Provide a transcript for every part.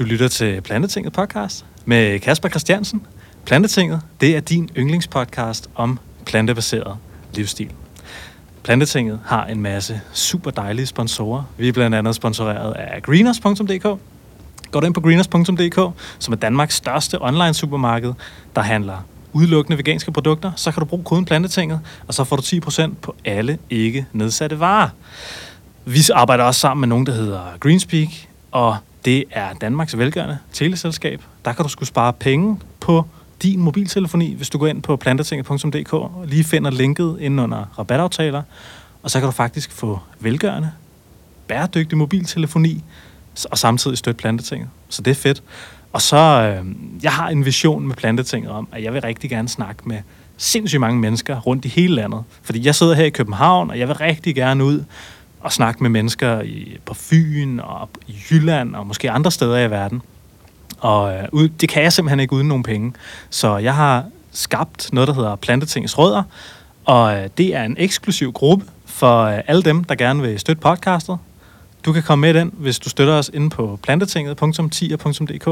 Du lytter til Plantetinget podcast med Kasper Christiansen. Plantetinget, det er din yndlingspodcast om plantebaseret livsstil. Plantetinget har en masse super dejlige sponsorer. Vi er blandt andet sponsoreret af greeners.dk. Går du ind på greeners.dk, som er Danmarks største online supermarked, der handler udelukkende veganske produkter, så kan du bruge koden Plantetinget, og så får du 10% på alle ikke nedsatte varer. Vi arbejder også sammen med nogen, der hedder Greenspeak, og det er Danmarks velgørende teleselskab. Der kan du skulle spare penge på din mobiltelefoni, hvis du går ind på plantetinget.dk og lige finder linket inde under rabataftaler, og så kan du faktisk få velgørende, bæredygtig mobiltelefoni, og samtidig støtte plantetinget. Så det er fedt. Og så, øh, jeg har en vision med plantetinget om, at jeg vil rigtig gerne snakke med sindssygt mange mennesker rundt i hele landet. Fordi jeg sidder her i København, og jeg vil rigtig gerne ud at snakke med mennesker i, på Fyn og i Jylland og måske andre steder i verden. Og øh, ud, det kan jeg simpelthen ikke uden nogen penge. Så jeg har skabt noget, der hedder Plantetingets Rødder, og øh, det er en eksklusiv gruppe for øh, alle dem, der gerne vil støtte podcastet. Du kan komme med den, hvis du støtter os inde på plantetinget.10.dk,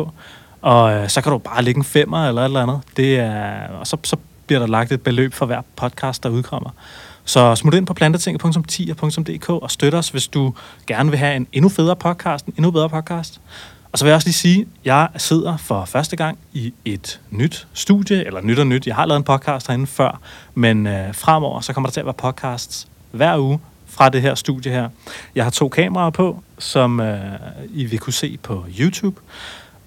og øh, så kan du bare lægge en femmer eller et eller andet. Det er, og så, så bliver der lagt et beløb for hver podcast, der udkommer. Så smut ind på plantetinget.10.dk og støt os, hvis du gerne vil have en endnu federe podcast, en endnu bedre podcast. Og så vil jeg også lige sige, at jeg sidder for første gang i et nyt studie, eller nyt og nyt. Jeg har lavet en podcast herinde før, men øh, fremover så kommer der til at være podcasts hver uge fra det her studie her. Jeg har to kameraer på, som øh, I vil kunne se på YouTube.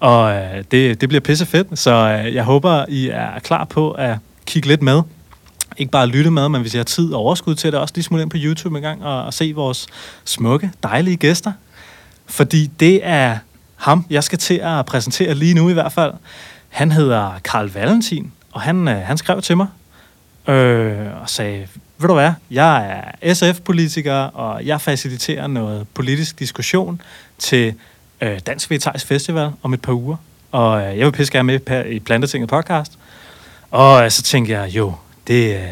Og øh, det, det bliver pisse fedt, så øh, jeg håber, I er klar på at kigge lidt med ikke bare lytte med, men hvis jeg har tid og overskud til det, også lige smule ind på YouTube en gang og, og se vores smukke, dejlige gæster. Fordi det er ham, jeg skal til at præsentere lige nu i hvert fald. Han hedder Karl Valentin, og han, øh, han skrev til mig øh, og sagde, ved du hvad, jeg er SF-politiker, og jeg faciliterer noget politisk diskussion til øh, Dansk Vegetarisk Festival om et par uger. Og øh, jeg vil pisse gerne med i Plantetinget podcast. Og øh, så tænkte jeg, jo, det, øh,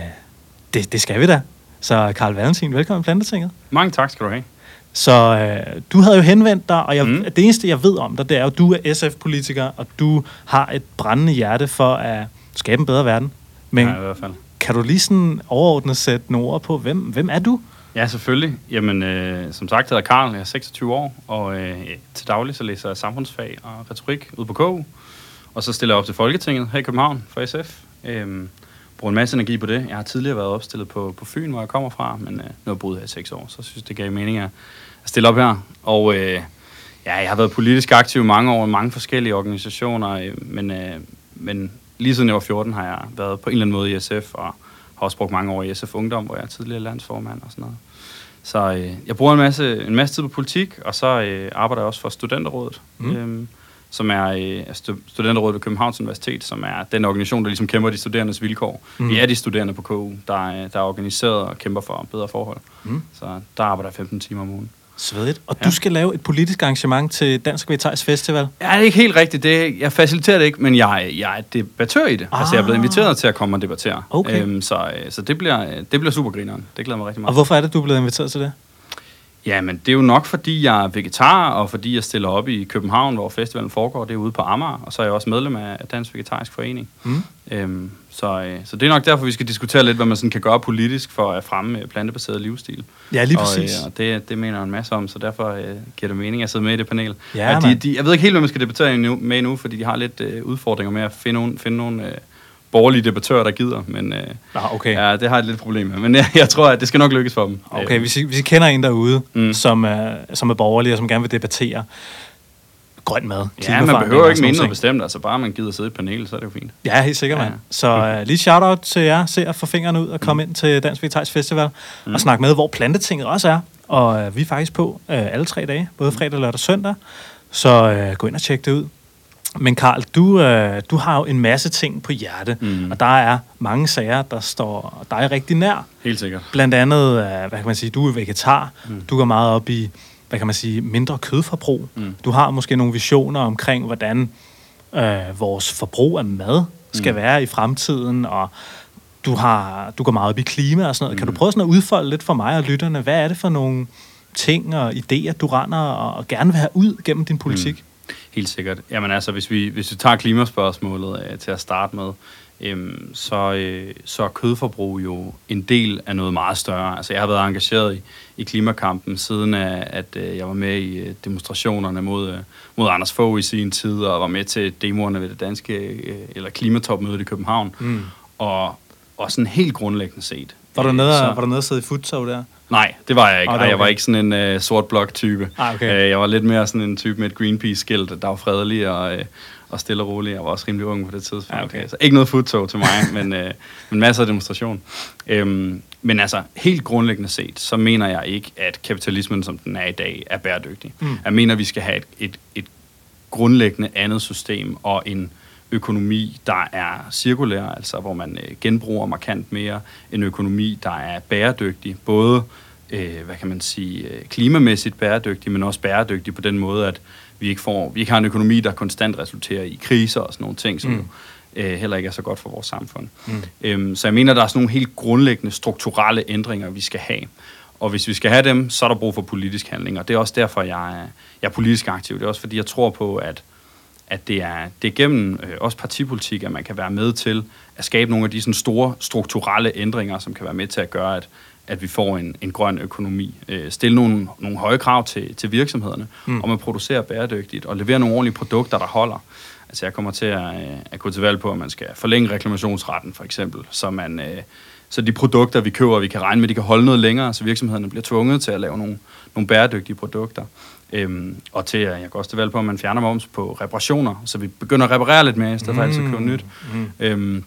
det, det skal vi da. Så Karl Valentin, velkommen i Plantetinget. Mange tak skal du have. Så øh, du havde jo henvendt dig, og jeg, mm. det eneste, jeg ved om dig, det er jo, at du er SF-politiker, og du har et brændende hjerte for at skabe en bedre verden. Men ja, i hvert fald. kan du lige sådan overordnet sætte nogle ord på, hvem, hvem er du? Ja, selvfølgelig. Jamen, øh, som sagt hedder Karl, jeg er 26 år, og øh, til daglig så læser jeg samfundsfag og retorik ud på KU. Og så stiller jeg op til Folketinget her i København for SF. Øh, bruger en masse energi på det. Jeg har tidligere været opstillet på, på Fyn, hvor jeg kommer fra, men øh, nu har jeg boet her i seks år, så synes det gav mening at, at stille op her. Og øh, ja, jeg har været politisk aktiv mange år i mange forskellige organisationer, øh, men, øh, men lige siden jeg var 14 har jeg været på en eller anden måde i SF, og har også brugt mange år i SF Ungdom, hvor jeg er tidligere landsformand og sådan noget. Så øh, jeg bruger en masse, en masse tid på politik, og så øh, arbejder jeg også for Studenterrådet. Mm. Øhm, som er øh, studenterrådet ved Københavns Universitet, som er den organisation, der ligesom kæmper de studerendes vilkår. Mm. Vi er de studerende på KU, der er, der er organiseret og kæmper for bedre forhold. Mm. Så der arbejder jeg 15 timer om ugen. Svedigt. Og ja. du skal lave et politisk arrangement til Dansk Vegetarisk Festival? Ja, det er ikke helt rigtigt. Det, jeg faciliterer det ikke, men jeg, jeg er debattør i det. Ah. Altså, jeg er blevet inviteret til at komme og debattere. Okay. Øhm, så øh, så det, bliver, det bliver super grineren. Det glæder mig rigtig meget. Og hvorfor er det, du er blevet inviteret til det? Ja, men det er jo nok, fordi jeg er vegetar, og fordi jeg stiller op i København, hvor festivalen foregår. Det er ude på Amager, og så er jeg også medlem af Dansk Vegetarisk Forening. Mm. Øhm, så, øh, så det er nok derfor, vi skal diskutere lidt, hvad man sådan kan gøre politisk for at fremme plantebaseret livsstil. Ja, lige præcis. Og, øh, og det, det mener jeg en masse om, så derfor øh, giver det mening at sidde med i det panel. Ja, de, de, jeg ved ikke helt, hvad man skal debattere med nu, fordi de har lidt øh, udfordringer med at finde nogle, finde nogle øh, borgerlige debattører, der gider, men øh, ah, okay. ja, det har jeg lidt problem med. Men jeg, jeg tror, at det skal nok lykkes for dem. Okay, hvis I, hvis I kender en derude, mm. som, er, som er borgerlig og som gerne vil debattere grøn mad. Ja, man behøver ikke mene noget bestemt, altså bare man gider sidde i et panel, så er det jo fint. Ja, helt sikkert, ja. man. Så uh, lige shout-out til jer, se at få fingrene ud og komme mm. ind til Dansk Vegetarisk Festival mm. og snakke med, hvor plantetinget også er. Og uh, vi er faktisk på uh, alle tre dage, både fredag, lørdag og søndag. Så uh, gå ind og tjek det ud. Men Karl, du, øh, du har jo en masse ting på hjerte, mm. og der er mange sager, der står dig rigtig nær. Helt sikkert. Blandt andet, øh, hvad kan man sige, du er vegetar, mm. du går meget op i, hvad kan man sige, mindre kødforbrug. Mm. Du har måske nogle visioner omkring, hvordan øh, vores forbrug af mad skal mm. være i fremtiden, og du, har, du går meget op i klima og sådan noget. Mm. Kan du mm. prøve sådan at udfolde lidt for mig og lytterne, hvad er det for nogle ting og idéer, du render og, og gerne vil have ud gennem din politik? Mm. Helt sikkert. Jamen altså, hvis vi, hvis vi tager klimaspørgsmålet øh, til at starte med, øhm, så, øh, så er kødforbrug jo en del af noget meget større. Altså, jeg har været engageret i, i klimakampen siden, at, at øh, jeg var med i øh, demonstrationerne mod, øh, mod Anders Fogh i sin tid, og var med til demoerne ved det danske, øh, eller klimatopmødet i København. Mm. Og, og sådan helt grundlæggende set. Var du øh, nede, så- var du nede og sidde i futsal der? Nej, det var jeg ikke. Ej, er jeg var okay. ikke sådan en uh, sort blok type. Ah, okay. jeg var lidt mere sådan en type med et Greenpeace-skilt, der var fredelig og, uh, og stille og rolig. Jeg var også rimelig ung på det tidspunkt. Ah, okay. Så ikke noget futtog til mig, men, uh, men masser af demonstration. Øhm, men altså, helt grundlæggende set, så mener jeg ikke, at kapitalismen, som den er i dag, er bæredygtig. Mm. Jeg mener, vi skal have et, et, et grundlæggende andet system og en økonomi, der er cirkulær, altså hvor man øh, genbruger markant mere, en økonomi, der er bæredygtig, både øh, hvad kan man sige, øh, klimamæssigt bæredygtig, men også bæredygtig på den måde, at vi ikke, får, vi ikke har en økonomi, der konstant resulterer i kriser og sådan nogle ting, som Mm. mm. øh, heller ikke er så godt for vores samfund. Mm. Øhm, så jeg mener, der er sådan nogle helt grundlæggende strukturelle ændringer, vi skal have. Og hvis vi skal have dem, så er der brug for politisk handling, og det er også derfor, jeg er, jeg er politisk aktiv. Det er også fordi, jeg tror på, at, at det er, det er gennem øh, også partipolitik, at man kan være med til at skabe nogle af de sådan store strukturelle ændringer, som kan være med til at gøre, at, at vi får en, en grøn økonomi. Øh, stille nogle, nogle høje krav til, til virksomhederne, Mm. mm. om at producere bæredygtigt og levere nogle ordentlige produkter, der holder. Altså jeg kommer til at, øh, at gå til valg på, at man skal forlænge reklamationsretten for eksempel, så, man, øh, så de produkter, vi køber, vi kan regne med, de kan holde noget længere, så virksomhederne bliver tvunget til at lave nogle, nogle bæredygtige produkter. Øhm, og til, at jeg går også til valg på, at man fjerner moms på reparationer, så vi begynder at reparere lidt mere, i stedet for altid at købe nyt. Mm. Øhm,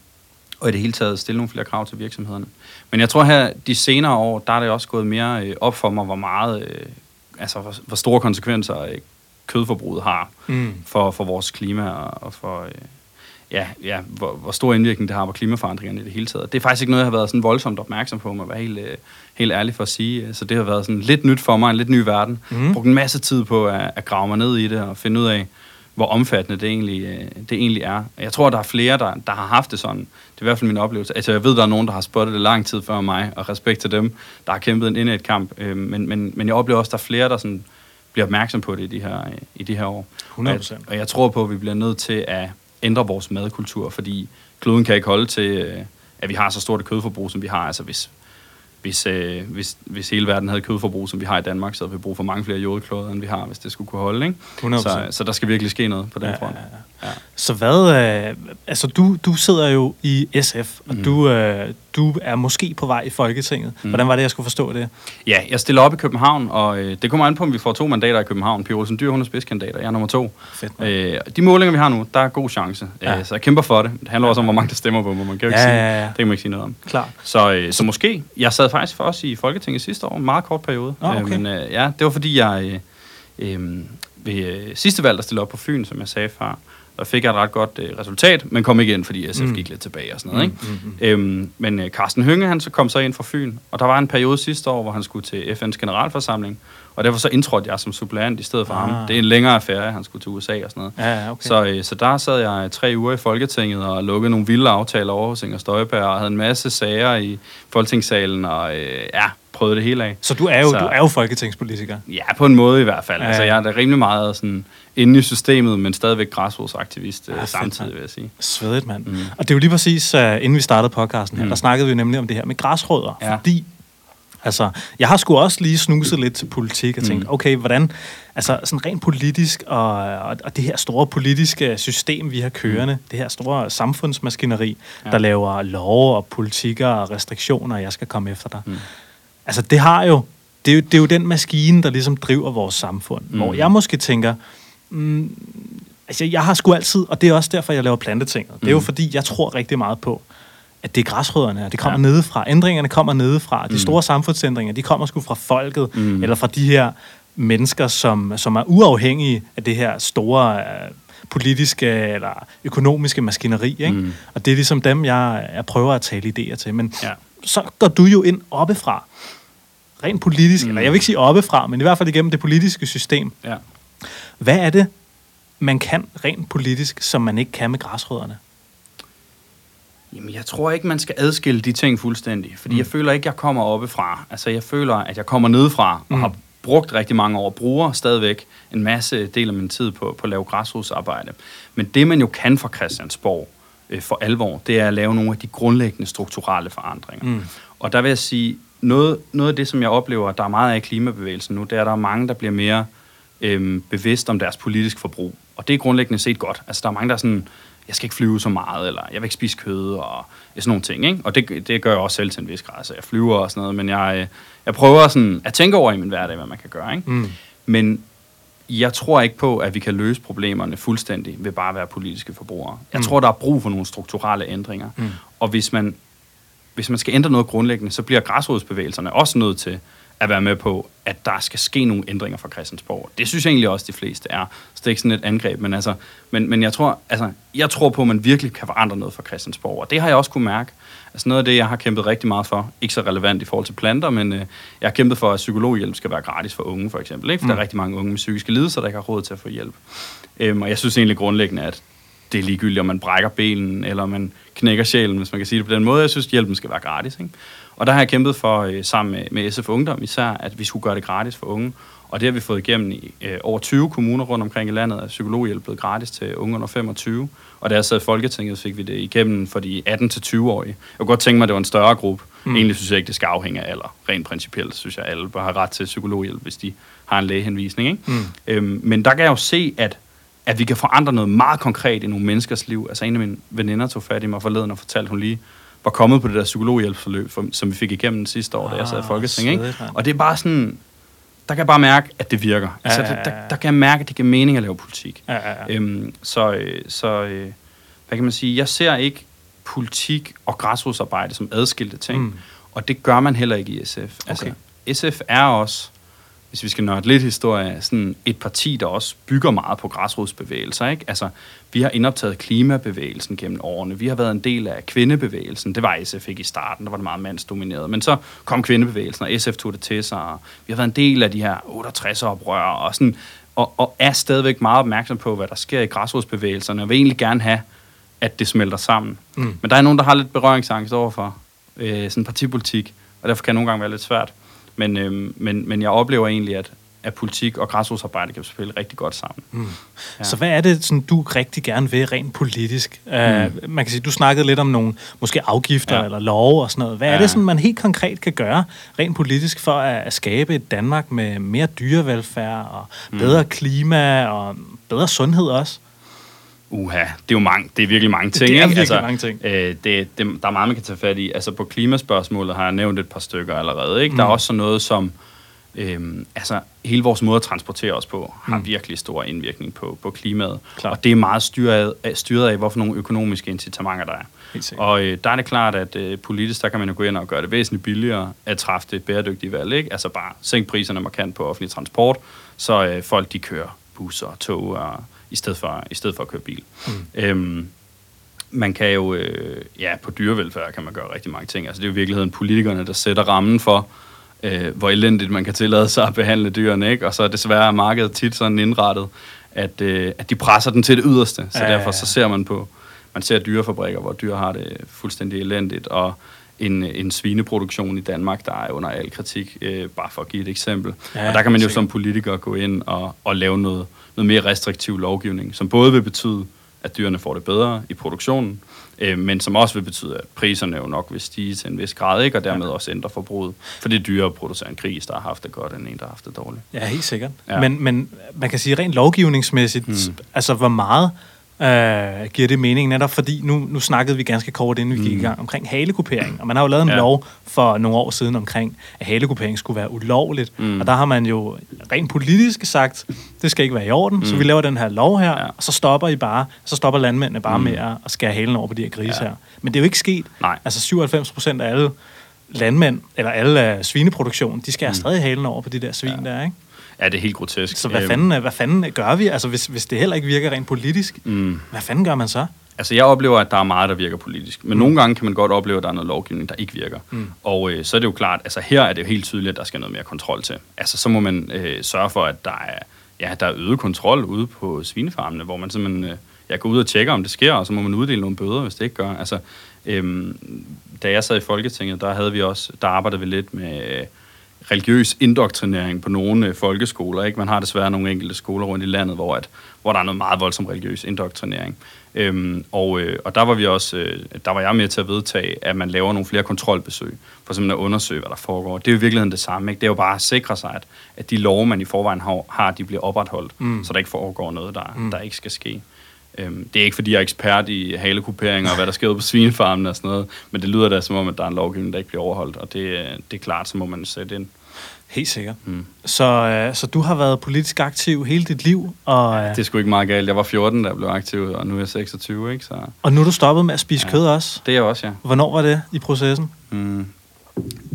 og i det hele taget stille nogle flere krav til virksomhederne. Men jeg tror her, de senere år, der er det også gået mere øh, op for mig, hvor meget, øh, altså hvor, hvor store konsekvenser øh, kødforbruget har Mm. for, for vores klima og, og for, øh, ja, ja, hvor, hvor stor indvirkning det har på klimaforandringerne i det hele taget. Det er faktisk ikke noget, jeg har været sådan voldsomt opmærksom på, må jeg være helt, øh, helt ærlig for at sige. Så det har været sådan lidt nyt for mig, en lidt ny verden. Mm. Brugt en masse tid på at, at grave mig ned i det og finde ud af, hvor omfattende det egentlig, øh, det egentlig er. Jeg tror, der er flere, der, der har haft det sådan. Det er i hvert fald min oplevelse. Altså, jeg ved, der er nogen, der har spottet det lang tid før mig, og respekt til dem, der har kæmpet en indet kamp. Øh, men, men, men jeg oplever også, der er flere, der sådan bliver opmærksom på det i de her, øh, i de her år. 100 Og jeg, og jeg tror på, at vi bliver nødt til at ændre vores madkultur, fordi kloden kan ikke holde til, at vi har så stort et kødforbrug, som vi har. Altså hvis, hvis, øh, hvis, hvis hele verden havde kødforbrug, som vi har i Danmark, så havde vi brug for mange flere jordkloder, end vi har, hvis det skulle kunne holde. Ikke? 100%. Så, så der skal virkelig ske noget på den Ja, front. ja, Ja. Så hvad, øh, altså du, du sidder jo i SF, og Mhm. du, øh, du er måske på vej i Folketinget. Mhm. Hvordan var det, jeg skulle forstå det? Ja, jeg stiller op i København, og øh, det kommer an på, om vi får to mandater i København. Pia Olsen Dyr, hun er spidskandidat, og jeg er nummer to. Fedt. Øh, de målinger, vi har nu, der er god chance. Ja. Øh, så jeg kæmper for det. Det handler også om, hvor mange der stemmer på mig. Man kan jo ikke Ja, sige, ja, ja. det kan man ikke sige noget om. Klar. Så, øh, så måske. Jeg sad faktisk for os i Folketinget sidste år, en meget kort periode. Nå, okay. øh, men øh, ja, det var fordi, jeg øh, øh, ved øh, sidste valg, der stillede op på Fyn, som jeg sagde før, der fik jeg et ret godt øh, resultat, men kom ind, fordi SF Mm. mm. gik lidt tilbage og sådan noget. Mm, Ikke? mm, Øhm, men øh, Carsten Hønge, han så kom så ind fra Fyn, og der var en periode sidste år, hvor han skulle til FN's generalforsamling, og derfor så indtrådte jeg som suppleant i stedet for Ah. ham. Det er en længere affære, han skulle til USA og sådan noget. Ja, okay. Så, øh, så der sad jeg tre uger i Folketinget og lukkede nogle vilde aftaler over hos Inger Støjberg og havde en masse sager i Folketingssalen og øh, ja, prøvede det hele af. så du er jo, så- du er jo folketingspolitiker. Ja, på en måde i hvert fald. Ja, altså, jeg er da rimelig meget sådan inde i systemet, men stadigvæk græsrodsaktivist Ja, ja, fedt, samtidig, mand. vil jeg sige. Svedigt, mand. Mm. Mm. Og det er jo lige præcis, uh, inden vi startede podcasten her, mm. Mm. der snakkede vi nemlig om det her med græsrødder. Ja. Fordi, altså, jeg har sgu også lige snuset lidt til politik og tænkt, Mm. okay, hvordan, altså sådan rent politisk, og, og, og det her store politiske system, vi har kørende, det her store samfundsmaskineri, ja. Der laver love og politikker og restriktioner, og jeg skal komme efter dig. Mm. Altså, det har jo, det er jo, det er jo den maskine, der ligesom driver vores samfund. Mm. Mm. Hvor jeg måske tænker, mm, altså jeg har sgu altid, og det er også derfor, jeg laver plantetinget. Det er jo Mm. fordi, jeg tror rigtig meget på, at det er græsrødderne, og det kommer ja. Nedefra. Ændringerne kommer nedefra. De Mm. store samfundsændringer, de kommer sgu fra folket, Mm. eller fra de her mennesker, som, som er uafhængige af det her store øh, politiske eller økonomiske maskineri. Ikke? Mm. Og det er ligesom dem, jeg, jeg prøver at tale idéer til. Men Ja. så går du jo ind oppefra. Rent politisk. Mm. eller jeg vil ikke sige oppefra, men i hvert fald igennem det politiske system. Ja. Hvad er det, man kan rent politisk, som man ikke kan med græsrødderne? Jamen, jeg tror ikke, man skal adskille de ting fuldstændig, fordi Mm. jeg føler ikke, jeg kommer oppefra. Altså, jeg føler, at jeg kommer nedefra og Mm. har brugt rigtig mange år, bruger stadigvæk en masse del af min tid på, på at lave græsrodsarbejde. Men det, man jo kan fra Christiansborg øh, for alvor, det er at lave nogle af de grundlæggende strukturelle forandringer. Mm. Og der vil jeg sige, noget, noget af det, som jeg oplever, der er meget af i klimabevægelsen nu, det er, at der er mange, der bliver mere øh, bevidst om deres politisk forbrug. Og det er grundlæggende set godt. Altså, der er mange, der er sådan, jeg skal ikke flyve så meget, eller jeg vil ikke spise kød, og sådan nogle ting. Ikke? Og det, det gør jeg også selv til en vis grad, så jeg flyver og sådan noget, men jeg, øh, jeg prøver sådan at tænke over i min hverdag, hvad man kan gøre. Ikke? Mm. Men jeg tror ikke på, at vi kan løse problemerne fuldstændig ved bare at være politiske forbrugere. Jeg mm. tror, der er brug for nogle strukturelle ændringer. Mm. Og hvis man, hvis man skal ændre noget grundlæggende, så bliver græsrodsbevægelserne også nødt til at være med på, at der skal ske nogle ændringer fra Christiansborg. Det synes jeg egentlig også, de fleste er. Så det er ikke sådan et angreb, men, altså, men, men jeg, tror, altså, jeg tror på, at man virkelig kan forandre noget fra Christiansborg, og det har jeg også kunne mærke. Altså noget af det, jeg har kæmpet rigtig meget for, ikke så relevant i forhold til planter, men øh, jeg har kæmpet for, at psykologhjælp skal være gratis for unge, for eksempel. Ikke? For mm. der er mm. rigtig mange unge med psykiske lidelser, der ikke har råd til at få hjælp. Øhm, og jeg synes egentlig grundlæggende, at det er ligegyldigt, om man brækker benen, eller man knækker sjælen, hvis man kan sige det på den måde. Jeg synes, at hjælpen skal være gratis. Ikke? Og der har jeg kæmpet for, øh, sammen med, med SF Ungdom især, at vi skulle gøre det gratis for unge. Og det har vi fået igennem i øh, over 20 kommuner rundt omkring i landet, at psykologhjælp blevet gratis til unge under 25. Og da jeg sad i Folketinget, fik vi det igennem for de 18-20-årige. Jeg kunne godt tænke mig, at det var en større gruppe. Mm. Egentlig synes jeg ikke, det skal afhænge af alder. Rent principielt synes jeg, at alle bør have ret til psykologhjælp, hvis de har en lægehenvisning. Ikke? Mm. Øhm, men der kan jeg jo se, at at vi kan forandre noget meget konkret i nogle menneskers liv. Altså en af mine veninder tog fat i mig forleden og fortalte, hun lige var kommet på det der psykologhjælpsforløb, som vi fik igennem sidste år, ah, da jeg sad i ah, Folketinget. Ikke? Og det er bare sådan, der kan jeg bare mærke, at det virker. Ja, altså, der, der, der kan jeg mærke, at det giver mening at lave politik. Ja, ja, ja. Øhm, så, øh, så øh, hvad kan man sige, jeg ser ikke politik og græsrodsarbejde som adskilte ting, mm. og det gør man heller ikke i SF. Altså, okay. SF er også hvis vi skal nørde lidt historie, sådan et parti, der også bygger meget på græsrodsbevægelser. Ikke? Altså, vi har indoptaget klimabevægelsen gennem årene. Vi har været en del af kvindebevægelsen. Det var SF ikke i starten, der var det meget mandsdomineret. Men så kom kvindebevægelsen, og SF tog det til sig. Og vi har været en del af de her 68-oprør, og, sådan, og, og er stadigvæk meget opmærksom på, hvad der sker i græsrodsbevægelserne, og vil egentlig gerne have, at det smelter sammen. Mm. Men der er nogen, der har lidt berøringsangst overfor øh, sådan partipolitik, og derfor kan det nogle gange være lidt svært. Men, øh, men, men jeg oplever egentlig, at, at politik og græsrodsarbejde kan spille rigtig godt sammen. Mm. Ja. Så hvad er det, sådan, du rigtig gerne vil rent politisk? Mm. Uh, man kan sige, du snakkede lidt om nogle måske afgifter ja. eller love og sådan noget. Hvad ja. er det, sådan, man helt konkret kan gøre rent politisk for at, at skabe et Danmark med mere dyrevelfærd og mm. bedre klima og bedre sundhed også? Uha, det er jo mange, det er virkelig mange ting. Det er virkelig altså, mange ting. Øh, det, det, der er meget, man kan tage fat i. Altså på klimaspørgsmålet har jeg nævnt et par stykker allerede. Ikke? Mm. Der er mm. også sådan noget som, øhm, altså hele vores måde at transportere os på, har mm. virkelig stor indvirkning på, på klimaet. Klar. Og det er meget styret af, styret af, hvorfor nogle økonomiske incitamenter der er. Og øh, der er det klart, at øh, politisk, der kan man jo gå ind og gøre det væsentligt billigere at træffe det bæredygtige valg. Ikke? Altså bare sænke priserne markant på offentlig transport, så øh, folk de kører busser og tog og i stedet for, i stedet for at køre bil. Mm. Øhm, man kan jo, øh, ja, på dyrevelfærd kan man gøre rigtig mange ting. Altså det er jo i virkeligheden politikerne, der sætter rammen for, øh, hvor elendigt man kan tillade sig at behandle dyrene, ikke? Og så er desværre markedet tit sådan indrettet, at, øh, at de presser den til det yderste. Så ja, derfor så ser man på, man ser dyrefabrikker, hvor dyr har det fuldstændig elendigt, og en, en svineproduktion i Danmark, der er under al kritik, øh, bare for at give et eksempel. Ja, og der kan man jo som politiker gå ind og, og lave noget, noget mere restriktiv lovgivning, som både vil betyde, at dyrene får det bedre i produktionen, øh, men som også vil betyde, at priserne jo nok vil stige til en vis grad, ikke? og dermed også ændre forbruget. For det er dyrere at producere en gris, der har haft det godt, end en, der har haft det dårligt. Ja, helt sikkert. Ja. Men, men man kan sige rent lovgivningsmæssigt, hmm. altså hvor meget øh, giver det mening netop, fordi nu, nu snakkede vi ganske kort, inden vi gik i mm. gang, omkring halekupering. Og man har jo lavet en ja. lov for nogle år siden omkring, at halekupering skulle være ulovligt. Mm. Og der har man jo rent politisk sagt, det skal ikke være i orden, mm. så vi laver den her lov her, ja. og så stopper I bare, så stopper landmændene bare mm. med at, at skære halen over på de her grise ja. her. Men det er jo ikke sket. Nej. Altså 97 procent af alle landmænd, eller alle uh, svineproduktion, de skærer mm. stadig halen over på de der svin ja. der, ikke? Ja, det er helt grotesk. Så hvad øhm. fanden, hvad fanden gør vi? Altså, hvis, hvis det heller ikke virker rent politisk, mm. hvad fanden gør man så? Altså, jeg oplever, at der er meget, der virker politisk. Men mm. nogle gange kan man godt opleve, at der er noget lovgivning, der ikke virker. Mm. Og øh, så er det jo klart, altså her er det jo helt tydeligt, at der skal noget mere kontrol til. Altså, så må man øh, sørge for, at der er, ja, der er øget kontrol ude på svinefarmene, hvor man simpelthen... Øh, jeg går ud og tjekker, om det sker, og så må man uddele nogle bøder, hvis det ikke gør. Altså, øh, da jeg sad i Folketinget, der havde vi også, der arbejdede vi lidt med religiøs indoktrinering på nogle øh, folkeskoler. Ikke? Man har desværre nogle enkelte skoler rundt i landet, hvor, at, hvor der er noget meget voldsom religiøs indoktrinering. Øhm, og, øh, og der var vi også, øh, der var jeg med til at vedtage, at man laver nogle flere kontrolbesøg, for simpelthen at undersøge, hvad der foregår. Det er jo i virkeligheden det samme. Ikke? Det er jo bare at sikre sig, at, at de love, man i forvejen har, har de bliver opretholdt, mm. så der ikke foregår noget, der, mm. der ikke skal ske. Øhm, det er ikke, fordi jeg er ekspert i halekuperinger og hvad der sker på svinefarmen og sådan noget, men det lyder da som om, at der er en lovgivning, der ikke bliver overholdt, og det, det er klart, så må man sætte ind. Helt sikkert. Mm. Så, øh, så du har været politisk aktiv hele dit liv? Og, ja, det er sgu ikke meget galt. Jeg var 14, da jeg blev aktiv, og nu er jeg 26, ikke? Så... Og nu er du stoppet med at spise ja, kød også? Det er jeg også, ja. Hvornår var det i processen? Mm.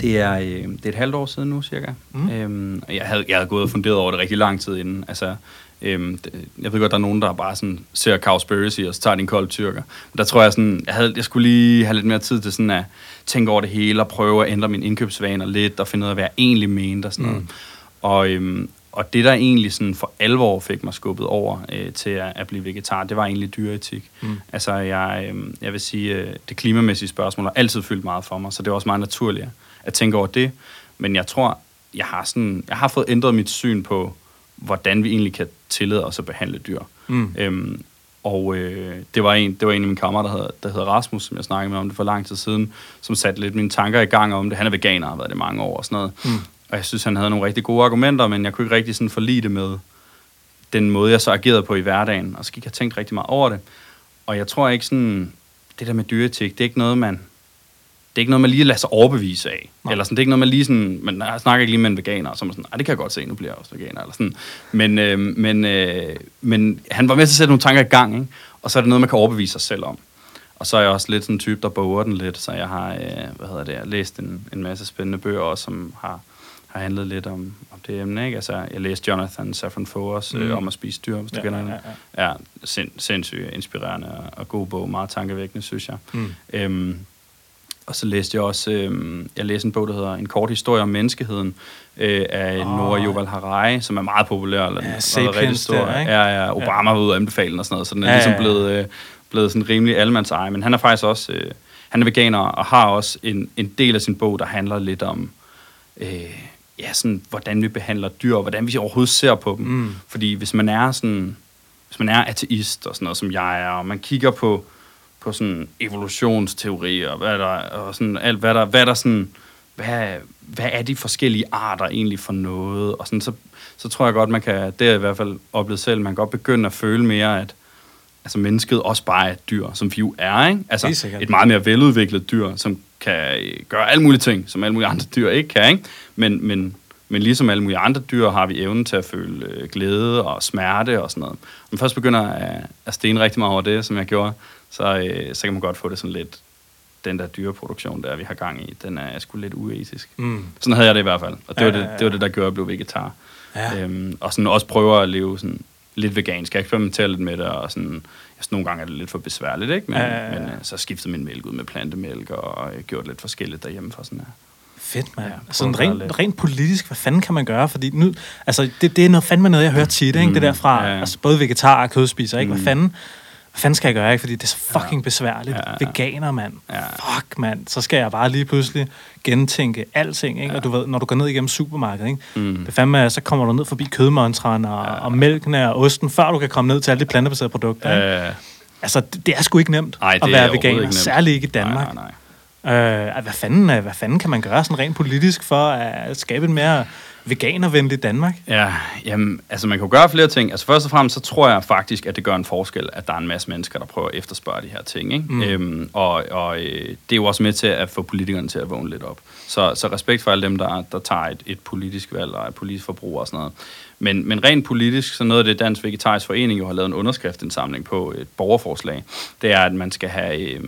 Det er, øh, det er et halvt år siden nu, cirka. Mm. Øhm, jeg, havde, jeg havde gået og funderet over det rigtig lang tid inden. Altså, Øhm, jeg ved godt, der er nogen, der bare sådan ser Cowspiracy, og så tager de en kold tyrker. Men der tror jeg sådan, jeg, havde, jeg skulle lige have lidt mere tid til sådan at tænke over det hele, og prøve at ændre mine indkøbsvaner lidt, og finde ud af, hvad jeg egentlig mente og sådan mm. Og, øhm, og det, der egentlig sådan for alvor fik mig skubbet over øh, til at, at blive vegetar, det var egentlig dyreetik. Mm. Altså, jeg, øh, jeg vil sige, øh, det klimamæssige spørgsmål har altid fyldt meget for mig, så det er også meget naturligt at tænke over det. Men jeg tror, jeg har, sådan, jeg har fået ændret mit syn på, hvordan vi egentlig kan tillade os at behandle dyr. Mm. Øhm, og øh, det, var en, det var en af mine kammerater, der hedder, der hedder Rasmus, som jeg snakkede med om det for lang tid siden, som satte lidt mine tanker i gang om det. Han er veganer og har været det mange år og sådan noget. Mm. Og jeg synes, han havde nogle rigtig gode argumenter, men jeg kunne ikke rigtig sådan forlige det med den måde, jeg så agerede på i hverdagen. Og så gik jeg tænkt rigtig meget over det. Og jeg tror ikke sådan, det der med dyretik, det er ikke noget, man er ikke noget, man lige lader sig overbevise af. Nej. Eller sådan, det er ikke noget, man lige sådan, man snakker ikke lige med en veganer, som er sådan, det kan jeg godt se, nu bliver jeg også veganer. Eller sådan. Men, øh, men, øh, men han var med til at sætte nogle tanker i gang, ikke? og så er det noget, man kan overbevise sig selv om. Og så er jeg også lidt sådan en type, der boger den lidt, så jeg har, øh, hvad hedder det, jeg læst en, en masse spændende bøger også, som har, har handlet lidt om, om det emne. Ikke? Altså, jeg læste Jonathan Safran Foer også, øh, mm. øh, om at spise dyr, hvis ja, du kender ja, ja, ja. ja sind, sindssygt inspirerende og, og god bog, meget tankevækkende, synes jeg. Mm. Øhm, og så læste jeg også, øh, jeg læste en bog, der hedder En kort historie om menneskeheden, øh, af oh, Nora Yuval Harari, som er meget populær. Eller, ja, Sapiens der, ikke? Ja, ja, Obama ja. var ude og anbefale den og sådan noget, så den er ja, ligesom ja, ja. blevet, øh, blevet sådan rimelig almands eje. Men han er faktisk også, øh, han er veganer og har også en, en del af sin bog, der handler lidt om, øh, ja, sådan, hvordan vi behandler dyr, og hvordan vi overhovedet ser på dem. Mm. Fordi hvis man er sådan, hvis man er ateist og sådan noget, som jeg er, og man kigger på, på sådan evolutionsteori og hvad der, og sådan alt, hvad der, hvad der sådan, hvad, hvad er de forskellige arter egentlig for noget, og sådan, så, så tror jeg godt, man kan, det er i hvert fald oplevet selv, man kan godt begynde at føle mere, at altså mennesket også bare er et dyr, som vi jo er, ikke? Altså et meget mere veludviklet dyr, som kan gøre alle mulige ting, som alle mulige andre dyr ikke kan, ikke? Men, men, men ligesom alle mulige andre dyr har vi evnen til at føle øh, glæde og smerte og sådan noget. Man først begynder at, at stene rigtig meget over det, som jeg gjorde, så, øh, så kan man godt få det sådan lidt, den der dyreproduktion, der vi har gang i, den er sgu lidt uetisk. Mm. Sådan havde jeg det i hvert fald, og det, ja, var, det, ja, ja. det var det, der gjorde, at jeg blev vegetar. Ja. Øhm, og sådan også prøver at leve sådan lidt vegansk. Jeg eksperimenterer lidt med det, og sådan, jeg sådan, nogle gange er det lidt for besværligt, ikke? Men, ja, ja, ja. men øh, så skiftede min mælk ud med plantemælk, og jeg gjort lidt forskelligt derhjemme for sådan her. Fedt, mand. Ja, sådan rent, rent politisk, hvad fanden kan man gøre? Fordi nu, altså, det, det er noget fandme noget, jeg hører tit, ikke? Mm, det der fra, ja, ja. altså, både vegetar og kødspiser, ikke? Hvad mm. fanden, hvad fanden skal jeg gøre, ikke? Fordi det er så fucking besværligt. Ja, ja. Veganer, mand. Ja. Fuck, mand. Så skal jeg bare lige pludselig gentænke alting, ikke? Ja. Og du ved, når du går ned igennem supermarkedet, ikke? Mm. Det fandme, så kommer du ned forbi kødmonstren og, ja. og mælken og osten, før du kan komme ned til alle de plantebaserede produkter, ikke? Ja, ja. Altså, det, det er sgu ikke nemt Ej, at være veganer, ikke særligt ikke i Danmark. Nej, nej, nej. Øh, hvad, fanden, hvad fanden kan man gøre sådan rent politisk for at skabe en mere veganervenligt Danmark? Ja, jamen, altså man kan jo gøre flere ting. Altså først og fremmest, så tror jeg faktisk, at det gør en forskel, at der er en masse mennesker, der prøver at efterspørge de her ting. Ikke? Mm. Øhm, og og øh, det er jo også med til at få politikerne til at vågne lidt op. Så, så respekt for alle dem, der, der tager et, et politisk valg og et politisk forbrug og sådan noget. Men, men rent politisk, så noget af det Dansk Vegetarisk Forening jo har lavet en underskriftsindsamling på et borgerforslag, det er, at man skal have øh,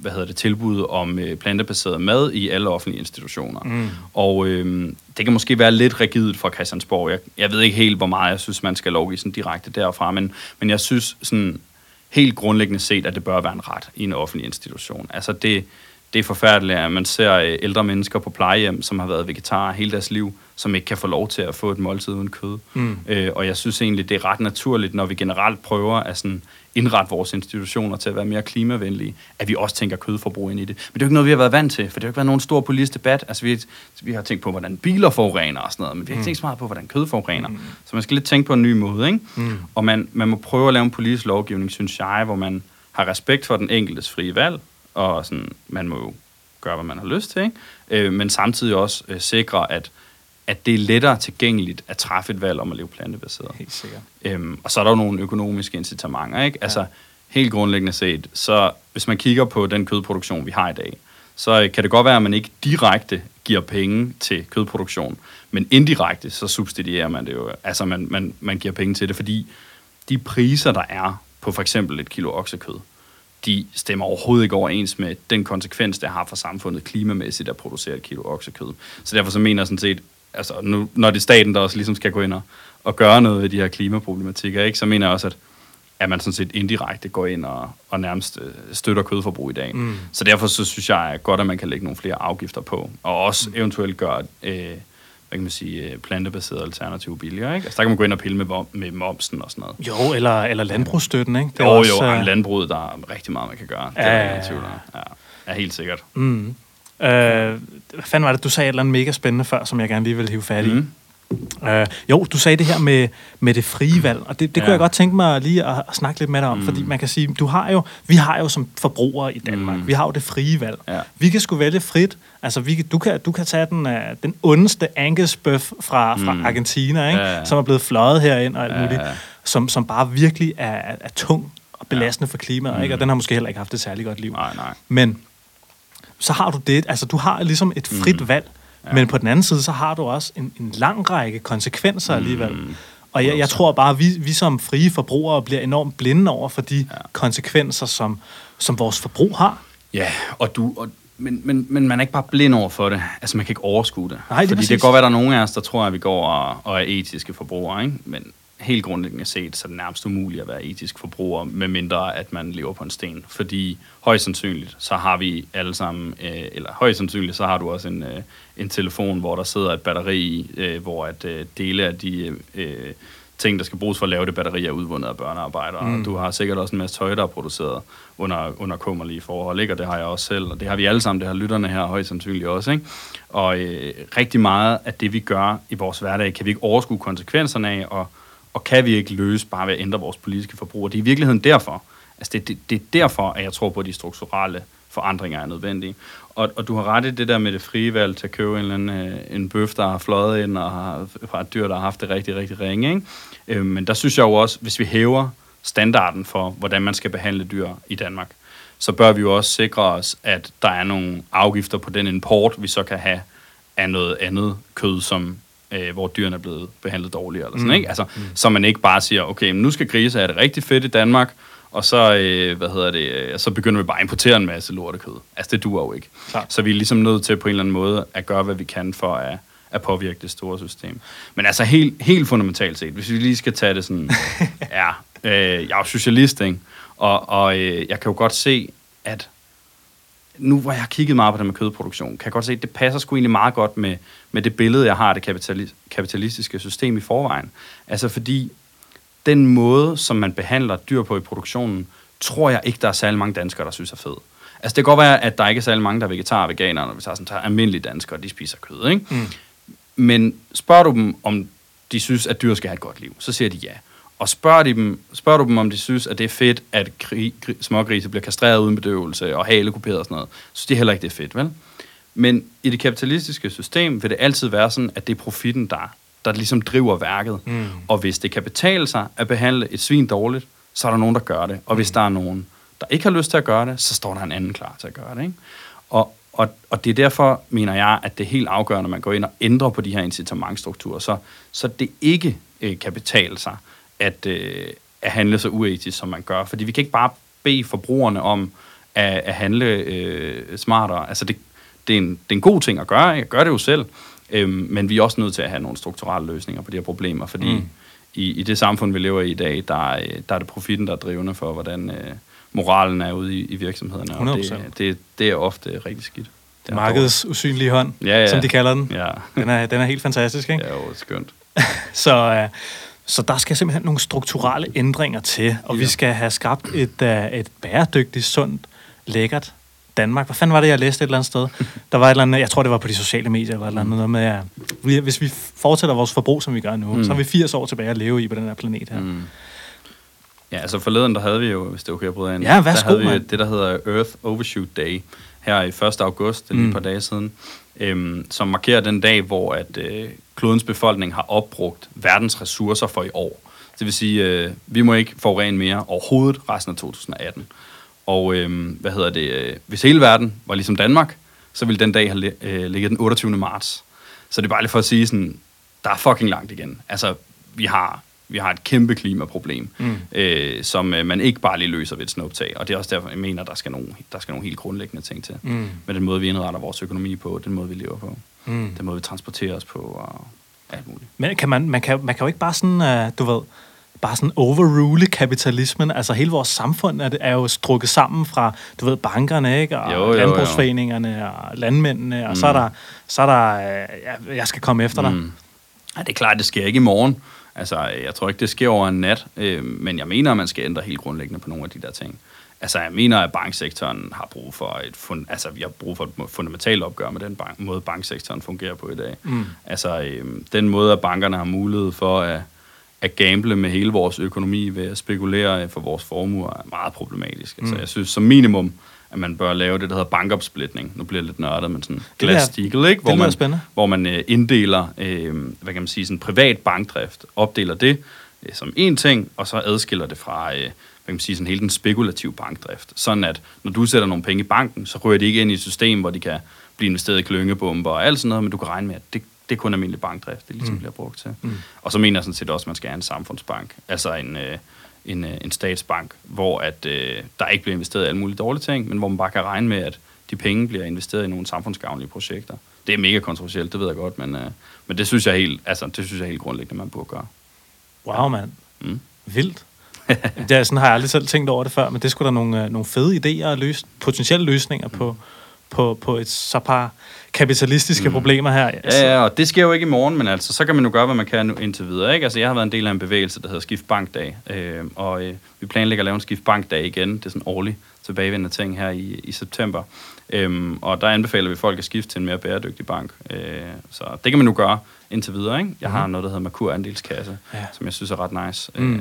hvad hedder det, tilbud om øh, plantebaseret mad i alle offentlige institutioner. Mm. Og øh, det kan måske være lidt rigidt fra Christiansborg. Jeg, jeg ved ikke helt, hvor meget jeg synes, man skal lovgive sådan direkte derfra, men, men jeg synes sådan helt grundlæggende set, at det bør være en ret i en offentlig institution. Altså det, det er forfærdeligt, at man ser øh, ældre mennesker på plejehjem, som har været vegetarer hele deres liv, som ikke kan få lov til at få et måltid uden kød. Mm. Øh, og jeg synes egentlig, det er ret naturligt, når vi generelt prøver at sådan indrette vores institutioner til at være mere klimavenlige, at vi også tænker kødforbrug ind i det. Men det er jo ikke noget, vi har været vant til, for det har jo ikke været nogen stor politisk debat. Altså, vi, vi har tænkt på, hvordan biler forurener og sådan noget, men vi har ikke tænkt så meget på, hvordan kød forurener. Mm. Så man skal lidt tænke på en ny måde, ikke? Mm. Og man, man må prøve at lave en politisk lovgivning, synes jeg, hvor man har respekt for den enkeltes frie valg, og sådan, man må jo gøre, hvad man har lyst til, ikke? Øh, men samtidig også øh, sikre, at at det er lettere tilgængeligt at træffe et valg om at leve plantebaseret. Helt sikkert. Øhm, og så er der jo nogle økonomiske incitamenter, ikke? Altså, helt grundlæggende set, så hvis man kigger på den kødproduktion, vi har i dag, så øh, kan det godt være, at man ikke direkte giver penge til kødproduktion, men indirekte, så subsidierer man det jo. Altså, man, man, man giver penge til det, fordi de priser, der er på for eksempel et kilo oksekød, de stemmer overhovedet ikke overens med den konsekvens, det har for samfundet klimamæssigt at producere et kilo oksekød. Så derfor så mener jeg sådan set, altså nu, når det er staten, der også ligesom skal gå ind og, og gøre noget ved de her klimaproblematikker, ikke, så mener jeg også, at, at man sådan set indirekte går ind og, og nærmest øh, støtter kødforbrug i dag. Mm. Så derfor så synes jeg at godt, at man kan lægge nogle flere afgifter på, og også mm. eventuelt gøre øh, hvad kan man sige, øh, plantebaserede alternativer billigere, ikke? Altså der kan man gå ind og pille med, med momsen og sådan noget. Jo, eller, eller landbrugsstøtten, ikke? Det er jo, også, jo, uh... landbruget, der er rigtig meget, man kan gøre. Det er, ja, ja. ja, ja, helt sikkert. Mm. Øh, hvad fanden var det, du sagde et eller andet mega spændende før, som jeg gerne lige vil hive fat i? Mm. Øh, jo, du sagde det her med, med det frie valg, og det, det ja. kunne jeg godt tænke mig lige at, at snakke lidt med dig om, mm. fordi man kan sige, du har jo, vi har jo som forbrugere i Danmark, mm. vi har jo det frie valg. Ja. Vi kan sgu vælge frit, altså vi, du, kan, du kan tage den, uh, den ondeste Angus-bøf fra, fra mm. Argentina, ikke? Ja, som er blevet fløjet herind og alt ja, muligt. Som, som bare virkelig er, er, er tung og belastende ja. for klimaet, mm. ikke? og den har måske heller ikke haft et særligt godt liv. Nej, nej. Men så har du det, altså du har ligesom et frit mm. valg, ja. men på den anden side, så har du også en, en lang række konsekvenser alligevel. Mm. Og jeg, jeg tror bare, at vi, vi som frie forbrugere bliver enormt blinde over for de ja. konsekvenser, som, som vores forbrug har. Ja, og du, og, men, men, men man er ikke bare blind over for det. Altså, man kan ikke overskue det. Nej, det Fordi det kan godt være, at der er nogen af os, der tror, at vi går og, og er etiske forbrugere, ikke? Men helt grundlæggende set, så er det nærmest umuligt at være etisk forbruger, medmindre at man lever på en sten. Fordi højst sandsynligt, så har vi alle sammen, øh, eller højst sandsynligt, så har du også en, øh, en telefon, hvor der sidder et batteri i, øh, hvor at øh, dele af de øh, ting, der skal bruges for at lave det batteri, er udvundet af børnearbejdere. Mm. Du har sikkert også en masse tøj, der er produceret under, under kummerlige forhold, ikke? og det har jeg også selv, og det har vi alle sammen, det har lytterne her højst sandsynligt også. Ikke? Og øh, rigtig meget af det, vi gør i vores hverdag, kan vi ikke overskue konsekvenserne af, og og kan vi ikke løse bare ved at ændre vores politiske forbrug. Og det er i virkeligheden derfor, altså det, det, det er derfor, at jeg tror på, at de strukturelle forandringer er nødvendige. Og, og du har ret i det der med det frie valg til at købe en, eller anden, øh, en bøf, der har fløjet ind, og har, fra et dyr, der har haft det rigtig, rigtig ringe. Ikke? Øh, men der synes jeg jo også, hvis vi hæver standarden for, hvordan man skal behandle dyr i Danmark, så bør vi jo også sikre os, at der er nogle afgifter på den import, vi så kan have af noget andet kød, som øh, hvor dyrene er blevet behandlet dårligere. Eller sådan, mm. ikke? Altså, mm. Så man ikke bare siger, okay, nu skal grise have det rigtig fedt i Danmark, og så, øh, hvad hedder det, øh, så begynder vi bare at importere en masse lortekød. Altså, det duer jo ikke. Klar. Så vi er ligesom nødt til på en eller anden måde at gøre, hvad vi kan for at, at påvirke det store system. Men altså, helt, helt fundamentalt set, hvis vi lige skal tage det sådan, ja, øh, jeg er jo socialist, ikke? Og, og øh, jeg kan jo godt se, at nu hvor jeg har kigget meget på det med kødproduktion, kan jeg godt se, at det passer sgu egentlig meget godt med, med det billede, jeg har af det kapitalistiske system i forvejen. Altså fordi den måde, som man behandler dyr på i produktionen, tror jeg ikke, der er særlig mange danskere, der synes er fed. Altså det kan godt være, at der ikke er særlig mange, der er vegetarer og veganere, når vi tager sådan tager almindelige danskere, de spiser kød, ikke? Mm. Men spørger du dem, om de synes, at dyr skal have et godt liv, så siger de ja. Og spørger, de dem, spørger du dem, om de synes, at det er fedt, at kri, kri, smågrise bliver kastreret uden bedøvelse og halekuperet og sådan noget, så de heller ikke, det er fedt, vel? Men i det kapitalistiske system vil det altid være sådan, at det er profitten, der, der ligesom driver værket. Mm. Og hvis det kan betale sig at behandle et svin dårligt, så er der nogen, der gør det. Og mm. hvis der er nogen, der ikke har lyst til at gøre det, så står der en anden klar til at gøre det. Ikke? Og, og, og det er derfor, mener jeg, at det er helt afgørende, at man går ind og ændrer på de her incitamentstrukturer, så, så det ikke øh, kan betale sig at, øh, at handle så uetisk, som man gør. Fordi vi kan ikke bare bede forbrugerne om at, at handle øh, smartere. Altså det, det, er en, det er en god ting at gøre. Jeg gør det jo selv. Øhm, men vi er også nødt til at have nogle strukturelle løsninger på de her problemer, fordi mm. i, i det samfund, vi lever i i dag, der, der er det profitten, der er drivende for, hvordan øh, moralen er ude i, i virksomhederne. Og det, det, det er ofte rigtig skidt. Det Markedets usynlige hånd, ja, ja. som de kalder den. Ja. Den, er, den er helt fantastisk, ikke? Ja, jo, skønt. så, øh, Så der skal simpelthen nogle strukturelle ændringer til, og ja. vi skal have skabt et, uh, et bæredygtigt, sundt, lækkert Danmark. Hvad fanden var det, jeg læste et eller andet sted? Der var et eller andet, jeg tror, det var på de sociale medier, eller et eller andet noget med, at vi- hvis vi fortsætter vores forbrug, som vi gør nu, mm. så har vi 80 år tilbage at leve i på den her planet her. Mm. Ja, altså forleden, der havde vi jo, hvis det er okay at bryde ind, Ja, værsgo, der havde vi mand. det, der hedder Earth Overshoot Day, her i 1. august, det er lige et par dage siden, øhm, som markerer den dag, hvor at øh, klodens befolkning har opbrugt verdens ressourcer for i år. Det vil sige, øh, vi må ikke forurene mere overhovedet resten af 2018. Og øh, hvad hedder det, øh, hvis hele verden var ligesom Danmark, så ville den dag have øh, ligget den 28. marts. Så det er bare lige for at sige sådan, der er fucking langt igen. Altså, vi har, vi har et kæmpe klimaproblem, mm. øh, som øh, man ikke bare lige løser ved et snuptag. Og det er også derfor, jeg mener, der skal nogle, der skal nogle helt grundlæggende ting til. Mm. Med den måde, vi indretter vores økonomi på, den måde, vi lever på, mm. den måde, vi transporterer os på, og alt muligt. Men kan man, man, kan, man kan jo ikke bare sådan, uh, du ved, bare sådan overrule kapitalismen. Altså hele vores samfund er, det- er jo strukket sammen fra, du ved, bankerne, ikke? Og Jo, jo, jo. landbrugsforeningerne og landmændene, og så er der, så er der uh, ja, jeg skal komme efter dig. Mm. Ja, det er klart, det sker ikke i morgen. Altså, jeg tror ikke, det sker over en nat, øh, men jeg mener, at man skal ændre helt grundlæggende på nogle af de der ting. Altså, jeg mener, at banksektoren har brug for et, fund, altså, vi har brug for et fundamentalt opgør med den bank, måde, banksektoren fungerer på i dag. Mm. Altså, øh, den måde, at bankerne har mulighed for at, at gamble med hele vores økonomi ved at spekulere for vores formuer, er meget problematisk. Altså, jeg synes som minimum, at man bør lave det, der hedder bankopsplitning. Nu bliver det lidt nørdet, men sådan glass-steagall, ikke? Hvor man, spændende. hvor man øh, inddeler, øh, hvad kan man sige, sådan privat bankdrift, opdeler det øh, som en ting, og så adskiller det fra, øh, hvad kan man sige, sådan hele den spekulative bankdrift. Sådan at, når du sætter nogle penge i banken, så rører de ikke ind i et system, hvor de kan blive investeret i klyngebomber og alt sådan noget, men du kan regne med, at det, det er kun almindelig bankdrift, det ligesom mm. bliver brugt til. Mm. Og så mener jeg sådan set også, at man skal have en samfundsbank, altså en, øh, en, øh, en statsbank, hvor at, øh, der ikke bliver investeret i alle mulige dårlige ting, men hvor man bare kan regne med, at de penge bliver investeret i nogle samfundsgavnlige projekter. Det er mega kontroversielt, det ved jeg godt, men, øh, men det synes jeg helt, altså, det synes jeg helt grundlæggende, man burde gøre. Wow, mand. Mm. Vildt. det er, sådan har jeg aldrig selv tænkt over det før, men det skulle da nogle, øh, nogle fede idéer og løs, potentielle løsninger på, på, på et så par kapitalistiske mm. problemer her. Ja, ja, og det sker jo ikke i morgen, men altså, så kan man jo gøre, hvad man kan nu indtil videre. Ikke? Altså, jeg har været en del af en bevægelse, der hedder Skift Bankdag, øh, og øh, vi planlægger at lave en Skift Bankdag igen. Det er sådan årlig tilbagevendende ting her i, i september. Øhm, og der anbefaler vi folk at skifte til en mere bæredygtig bank. Øh, så det kan man nu gøre indtil videre. Ikke? Jeg har noget, der hedder Merkur Andelskasse, Ja. ja. som jeg synes er ret nice. Mm. Øh,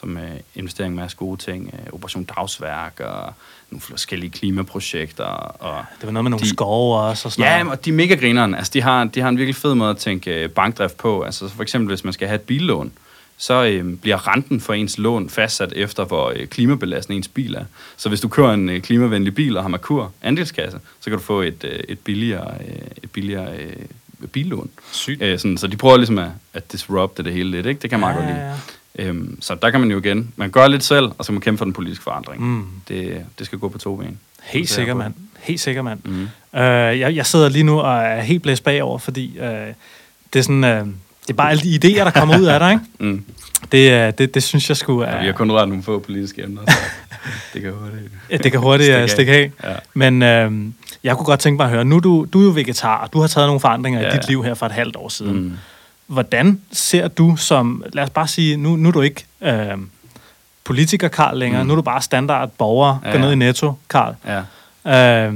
som øh, investering med masse gode ting. Øh, Operation Dagsværk og nogle forskellige klimaprojekter. Og Det var noget med nogle de- skove også og sådan Ja, noget. og de er mega grineren. Altså, de har, de har en virkelig fed måde at tænke øh, bankdrift på. Altså, for eksempel, hvis man skal have et billån, så øh, bliver renten for ens lån fastsat efter, hvor øh, klimabelastende ens bil er. Så hvis du kører en øh, klimavenlig bil og har Merkur andelskasse, så kan du få et, øh, et billigere, øh, et billigere øh, billån. Sygt. Øh, sådan, så de prøver ligesom at, at disrupte det hele lidt, ikke? Det kan man Ja, meget godt ja, lide. ja. Øhm, så der kan man jo igen, man gør lidt selv, og så kan man kæmpe for den politiske forandring. Mm. Det, det skal gå på to ben. Helt sikker, mand. Helt sikker, mand. Mhm. Øh, jeg, jeg sidder lige nu og er helt blæst bagover, fordi øh, det er sådan... Øh, det er bare alle de idéer, der kommer ud af dig, ikke? Mm. Det, øh, det, det synes jeg skulle... Ja, vi har kun rørt nogle få politiske emner, så det kan hurtigt. Ja, det kan hurtigt Stikke øh, af. stikke af. Ja. Men øh, jeg kunne godt tænke mig at høre, nu du, du er jo vegetar, og du har taget nogle forandringer. Ja. i dit liv her for et halvt år siden. Mm. Hvordan ser du som, lad os bare sige, nu, nu er du ikke øh, politiker, Karl, længere, mm. nu er du bare standard borger, ja. Ja, går ned i Netto, Karl. Ja. Øh,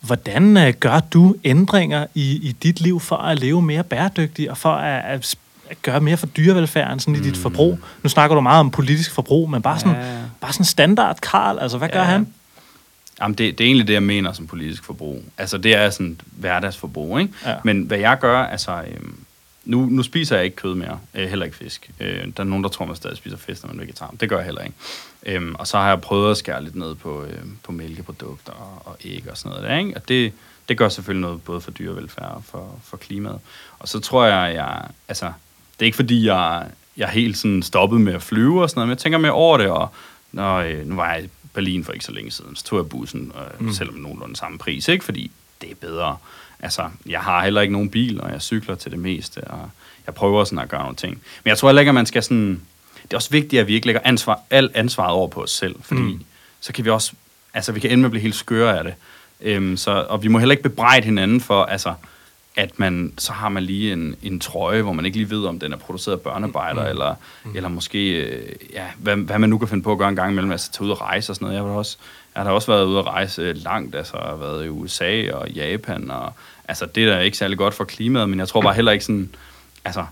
hvordan øh, gør du ændringer i, i dit liv for at leve mere bæredygtigt, og for at, at, at gøre mere for dyrevelfærden sådan i dit forbrug? Nu snakker du meget om politisk forbrug, men bare sådan, Mm. Ja, bare sådan standard Karl, altså hvad gør Ja. han? Jamen, det, det er egentlig det, jeg mener som politisk forbrug. Altså, det er sådan hverdagsforbrug, ikke? Ja. Men hvad jeg gør, altså... Øhm, nu, nu spiser jeg ikke kød mere, øh, heller ikke fisk. Øh, der er nogen, der tror, man stadig spiser fisk, når man er vegetar. Det gør jeg heller ikke. Øhm, og så har jeg prøvet at skære lidt ned på, øh, på mælkeprodukter og, og æg og sådan noget der, ikke? Og det, det gør selvfølgelig noget både for dyrevelfærd og for, for klimaet. Og så tror jeg, jeg... Altså, det er ikke fordi, jeg, jeg helt sådan stoppet med at flyve og sådan noget, men jeg tænker mere over det, og når, øh, nu var jeg i Berlin for ikke så længe siden, så tog jeg bussen, øh, mm. selvom nogenlunde samme pris, ikke? Fordi det er bedre. Altså, jeg har heller ikke nogen bil, og jeg cykler til det meste, og jeg prøver sådan at gøre nogle ting. Men jeg tror heller ikke, at man skal sådan... Det er også vigtigt, at vi ikke lægger ansvar, alt ansvaret over på os selv, fordi mm. så kan vi også... Altså, vi kan ende med at blive helt skøre af det. Øhm, så, og vi må heller ikke bebrejde hinanden for, altså, at man, så har man lige en, en trøje, hvor man ikke lige ved, om den er produceret af børnearbejder, mm. eller, mm. eller måske, øh, ja, hvad, hvad man nu kan finde på at gøre en gang imellem, altså tage ud og rejse og sådan noget. Jeg har også, jeg har da også været ude at rejse øh, langt, altså jeg har været i USA og Japan, og altså det er da ikke særlig godt for klimaet, men jeg tror bare heller ikke sådan, altså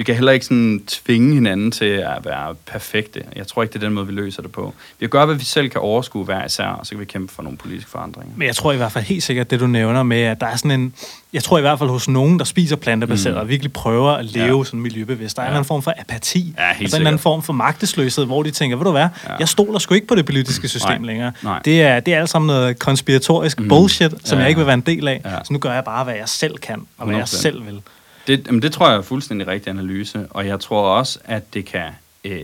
vi kan heller ikke sådan tvinge hinanden til at være perfekte. Jeg tror ikke, det er den måde, vi løser det på. Vi gøre, hvad vi selv kan overskue hver især, og så kan vi kæmpe for nogle politiske forandringer. Men jeg tror i hvert fald helt sikkert, det du nævner med, at der er sådan en... Jeg tror i hvert fald hos nogen, der spiser plantebaseret, mm. og virkelig prøver at leve ja. sådan miljøbevidst. Der er ja. en anden form for apati. Ja, helt altså en anden form for magtesløshed, hvor de tænker, ved du hvad, ja. jeg stoler sgu ikke på det politiske system Nej. længere. Nej. Det er, det er alt sammen noget konspiratorisk mm. bullshit, som Ja, jeg ikke vil være en del af. Ja. Så nu gør jeg bare, hvad jeg selv kan, og hvad jeg 100%. selv vil. Det, jamen det tror jeg er fuldstændig rigtig analyse, og jeg tror også, at det kan øh,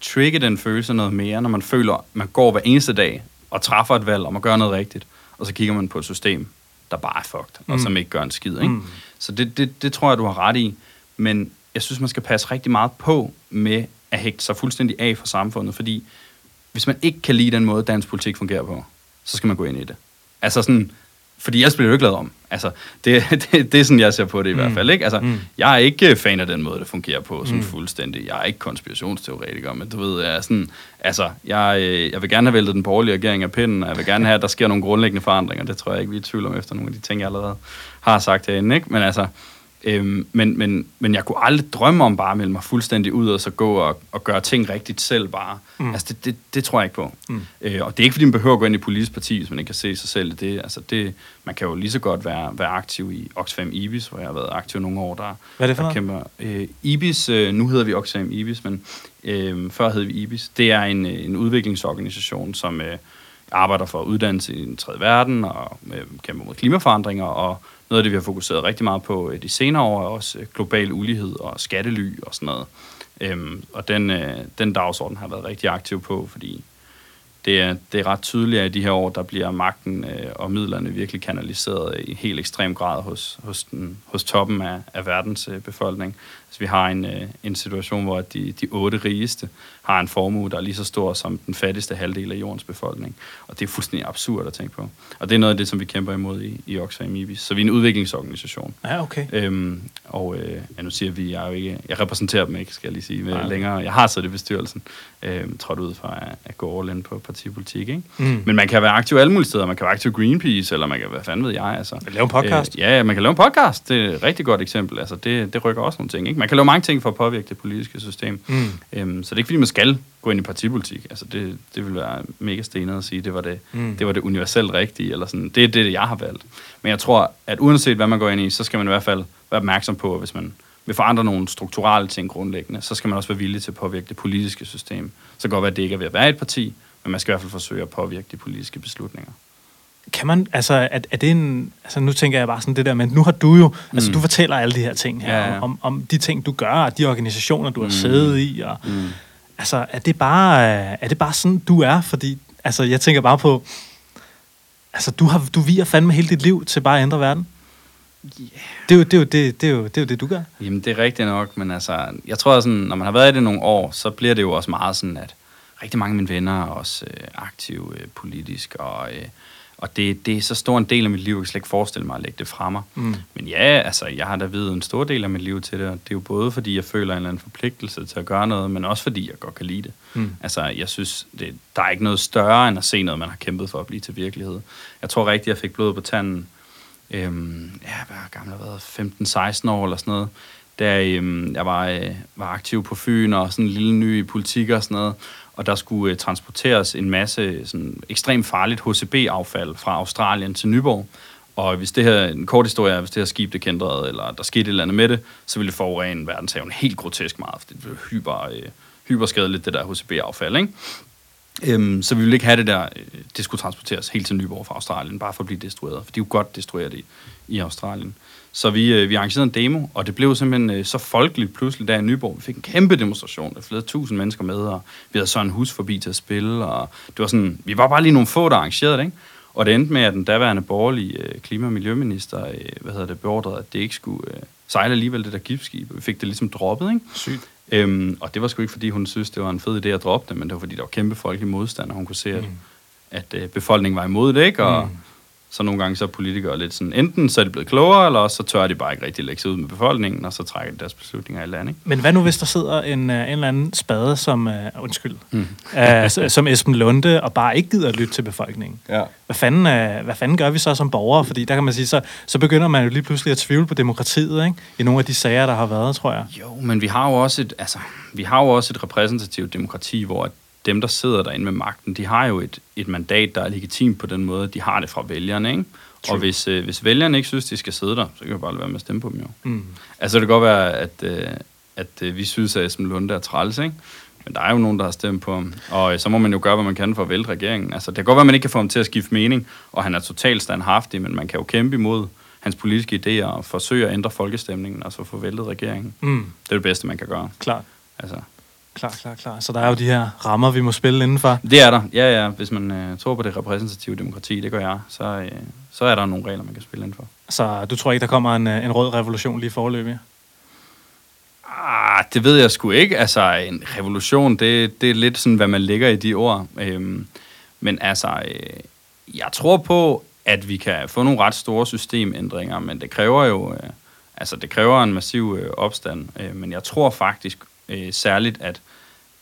trigge den følelse noget mere, når man føler, at man går hver eneste dag og træffer et valg om at gøre noget rigtigt, og så kigger man på et system, der bare er fucked, og Mm. som ikke gør en skid. Ikke? Mm. Så det, det, det tror jeg, du har ret i, men jeg synes, man skal passe rigtig meget på med at hægte sig fuldstændig af fra samfundet, fordi hvis man ikke kan lide den måde, dansk politik fungerer på, så skal man gå ind i det. Altså sådan, fordi ellers bliver det jo ikke lavet om. Altså, det, det, det er sådan, jeg ser på det i Mm. hvert fald. Ikke? Altså, Mm. Jeg er ikke fan af den måde, det fungerer på, sådan Mm. fuldstændig. Jeg er ikke konspirationsteoretiker, men du ved, jeg er sådan, altså, jeg, øh, jeg vil gerne have væltet den borgerlige regering af pinden, og jeg vil gerne have, at der sker nogle grundlæggende forandringer. Det tror jeg ikke, vi er i tvivl om efter nogle af de ting, jeg allerede har sagt herinde. Ikke? Men altså, Øhm, men, men, men jeg kunne aldrig drømme om bare at melde mig fuldstændig ud og så gå og, og gøre ting rigtigt selv bare. Mm. Altså det, det, det tror jeg ikke på. Mm. Øh, og det er ikke fordi, man behøver at gå ind i politisk parti, hvis man ikke kan se sig selv i det. Altså det man kan jo lige så godt være, være aktiv i Oxfam Ibis, hvor jeg har været aktiv nogle år, der, Hvad er det for noget? kæmper. Øh, Ibis, øh, nu hedder vi Oxfam Ibis, men øh, før hed vi Ibis. Det er en, øh, en udviklingsorganisation, som øh, arbejder for uddannelse i den tredje verden og øh, kæmper mod klimaforandringer, og noget af det, vi har fokuseret rigtig meget på øh, de senere år, er også øh, global ulighed og skattely og sådan noget. Øhm, og den, øh, den dagsorden har jeg været rigtig aktiv på, fordi det er, det er ret tydeligt, at i de her år, der bliver magten øh, og midlerne virkelig kanaliseret i helt ekstrem grad hos, hos, den, hos toppen af, af verdens øh, befolkning. Altså, vi har en, øh, en situation, hvor de, de otte rigeste har en formue, der er lige så stor som den fattigste halvdel af jordens befolkning. Og det er fuldstændig absurd at tænke på. Og det er noget af det, som vi kæmper imod i, i Oxfam IBIS. Så vi er en udviklingsorganisation. Ja, okay. Øhm, og øh, ja, nu siger vi, jeg er jo ikke, jeg repræsenterer dem ikke, skal jeg lige sige, med længere. Jeg har siddet i bestyrelsen, øhm, trådt ud fra at, at gå all in på partipolitik, ikke? Mm. Men man kan være aktiv alle mulige steder. Man kan være aktiv Greenpeace, eller man kan, hvad fanden ved jeg, altså. Lave en podcast. Øh, ja, man kan lave en podcast. Det er et rigtig godt eksempel. Altså, det, det rykker også nogle ting, ikke? Man kan lave mange ting for at påvirke det politiske system. Mm. Øhm, så det er ikke, fordi man skal gå ind i partipolitik. Altså, det, det vil være mega stenet at sige, det var det, Mm. det var det universelt rigtige, eller sådan. Det er det, jeg har valgt. Men jeg tror, at uanset hvad man går ind i, så skal man i hvert fald være opmærksom på, at hvis man vil forandre nogle strukturelle ting grundlæggende, så skal man også være villig til at påvirke det politiske system. Så kan det godt være, at det ikke er ved at være et parti, men man skal i hvert fald forsøge at påvirke de politiske beslutninger. Kan man, altså, er, er det en, altså nu tænker jeg bare sådan det der, men nu har du jo, mm. altså Mm. du fortæller alle de her ting her, Ja, ja. Om, om de ting, du gør, og de organisationer, du har Mm. siddet i, og Mm. altså, er det bare, er det bare sådan, du er? Fordi, altså, jeg tænker bare på, altså, du har, du viger fandme hele dit liv til bare at ændre verden. Yeah. Det er jo det, er jo det, det, er jo, det, er jo det du gør. Jamen, det er rigtigt nok, men altså, jeg tror sådan, når man har været i det nogle år, så bliver det jo også meget sådan, at rigtig mange af mine venner er også øh, aktive øh, politisk, og, øh, og det, det er så stor en del af mit liv, jeg kan slet ikke forestille mig at lægge det fra mig. Mm. Men ja, altså, jeg har da videt en stor del af mit liv til det, og det er jo både fordi, jeg føler en eller anden forpligtelse til at gøre noget, men også fordi, jeg godt kan lide det. Mm. Altså, jeg synes, det, der er ikke noget større, end at se noget, man har kæmpet for at blive til virkelighed. Jeg tror rigtigt, jeg fik blod på tanden, øhm, ja, hvad har gammel jeg været, 15-16 år eller sådan noget, da øhm, jeg var, øh, var aktiv på Fyn og sådan en lille ny i politik og sådan noget, og der skulle øh, transporteres en masse øh, sådan, ekstremt farligt HCB-affald fra Australien til Nyborg. Og hvis det her, en kort historie er, hvis det her skib det kendrede, eller der skete et eller andet med det, så ville det forurene verdenshaven helt grotesk meget, for det blev hyper, øh, hyperskadeligt, det der HCB-affald, ikke? Øhm, så vi ville ikke have det der, øh, det skulle transporteres helt til Nyborg fra Australien, bare for at blive destrueret, for de er jo godt destrueret i, i Australien. Så vi, øh, vi arrangerede en demo, og det blev simpelthen øh, så folkeligt pludselig der i Nyborg. Vi fik en kæmpe demonstration, der flere tusind mennesker med, og vi havde så en hus forbi til at spille, og det var sådan, vi var bare lige nogle få, der arrangerede det, ikke? Og det endte med, at den daværende borgerlige øh, klima- og miljøminister, øh, hvad hedder det, beordrede, at det ikke skulle øh, sejle alligevel, det der giftskib. Vi fik det ligesom droppet, ikke? Sygt. Øhm, og det var sgu ikke, fordi hun synes, det var en fed idé at droppe det, men det var, fordi der var kæmpe folkelig modstand, og hun kunne se, at, Mm. mm. at øh, befolkningen var imod det, ikke? Og Mm. Så nogle gange så er politikere lidt sådan, enten så er de blevet klogere, eller også så tør de bare ikke rigtig lægge sig ud med befolkningen, og så trækker de deres beslutninger i land, ikke? Men hvad nu, hvis der sidder en, øh, en eller anden spade, som, uh, undskyld, mm. uh, som Esben Lunde, og bare ikke gider at lytte til befolkningen? Ja. Hvad fanden, uh, hvad fanden gør vi så som borgere? Fordi der kan man sige, så, så begynder man jo lige pludselig at tvivle på demokratiet, ikke? I nogle af de sager, der har været, tror jeg. Jo, men vi har jo også et, altså, vi har jo også et repræsentativt demokrati, hvor dem, der sidder derinde med magten, de har jo et, et mandat, der er legitimt på den måde, de har det fra vælgerne, ikke? True. Og hvis, øh, hvis vælgerne ikke synes, de skal sidde der, så kan vi bare lade være med at stemme på dem jo. Mm. Altså det kan godt være, at, øh, at øh, vi synes, at Esben Lunde er træls, ikke? Men der er jo nogen, der har stemt på ham. Og øh, så må man jo gøre, hvad man kan for at vælte regeringen. Altså det kan godt være, at man ikke kan få ham til at skifte mening, og han er totalt standhaftig, men man kan jo kæmpe imod hans politiske idéer og forsøge at ændre folkestemningen, og så få væltet regeringen. Mm. Det er det bedste, man kan gøre. Klart. Altså, Klar, klar, klar. Så der er jo de her rammer, vi må spille indenfor. Det er der, ja, ja. Hvis man øh, tror på det repræsentative demokrati, det gør jeg, så, øh, så er der nogle regler, man kan spille indenfor. Så du tror ikke, der kommer en, øh, en rød revolution lige forløbig? Ah, det ved jeg sgu ikke. Altså, en revolution, det, det er lidt sådan, hvad man lægger i de ord. Øhm, men altså, øh, jeg tror på, at vi kan få nogle ret store systemændringer, men det kræver jo, øh, altså det kræver en massiv øh, opstand. Øh, men jeg tror faktisk øh, særligt, at,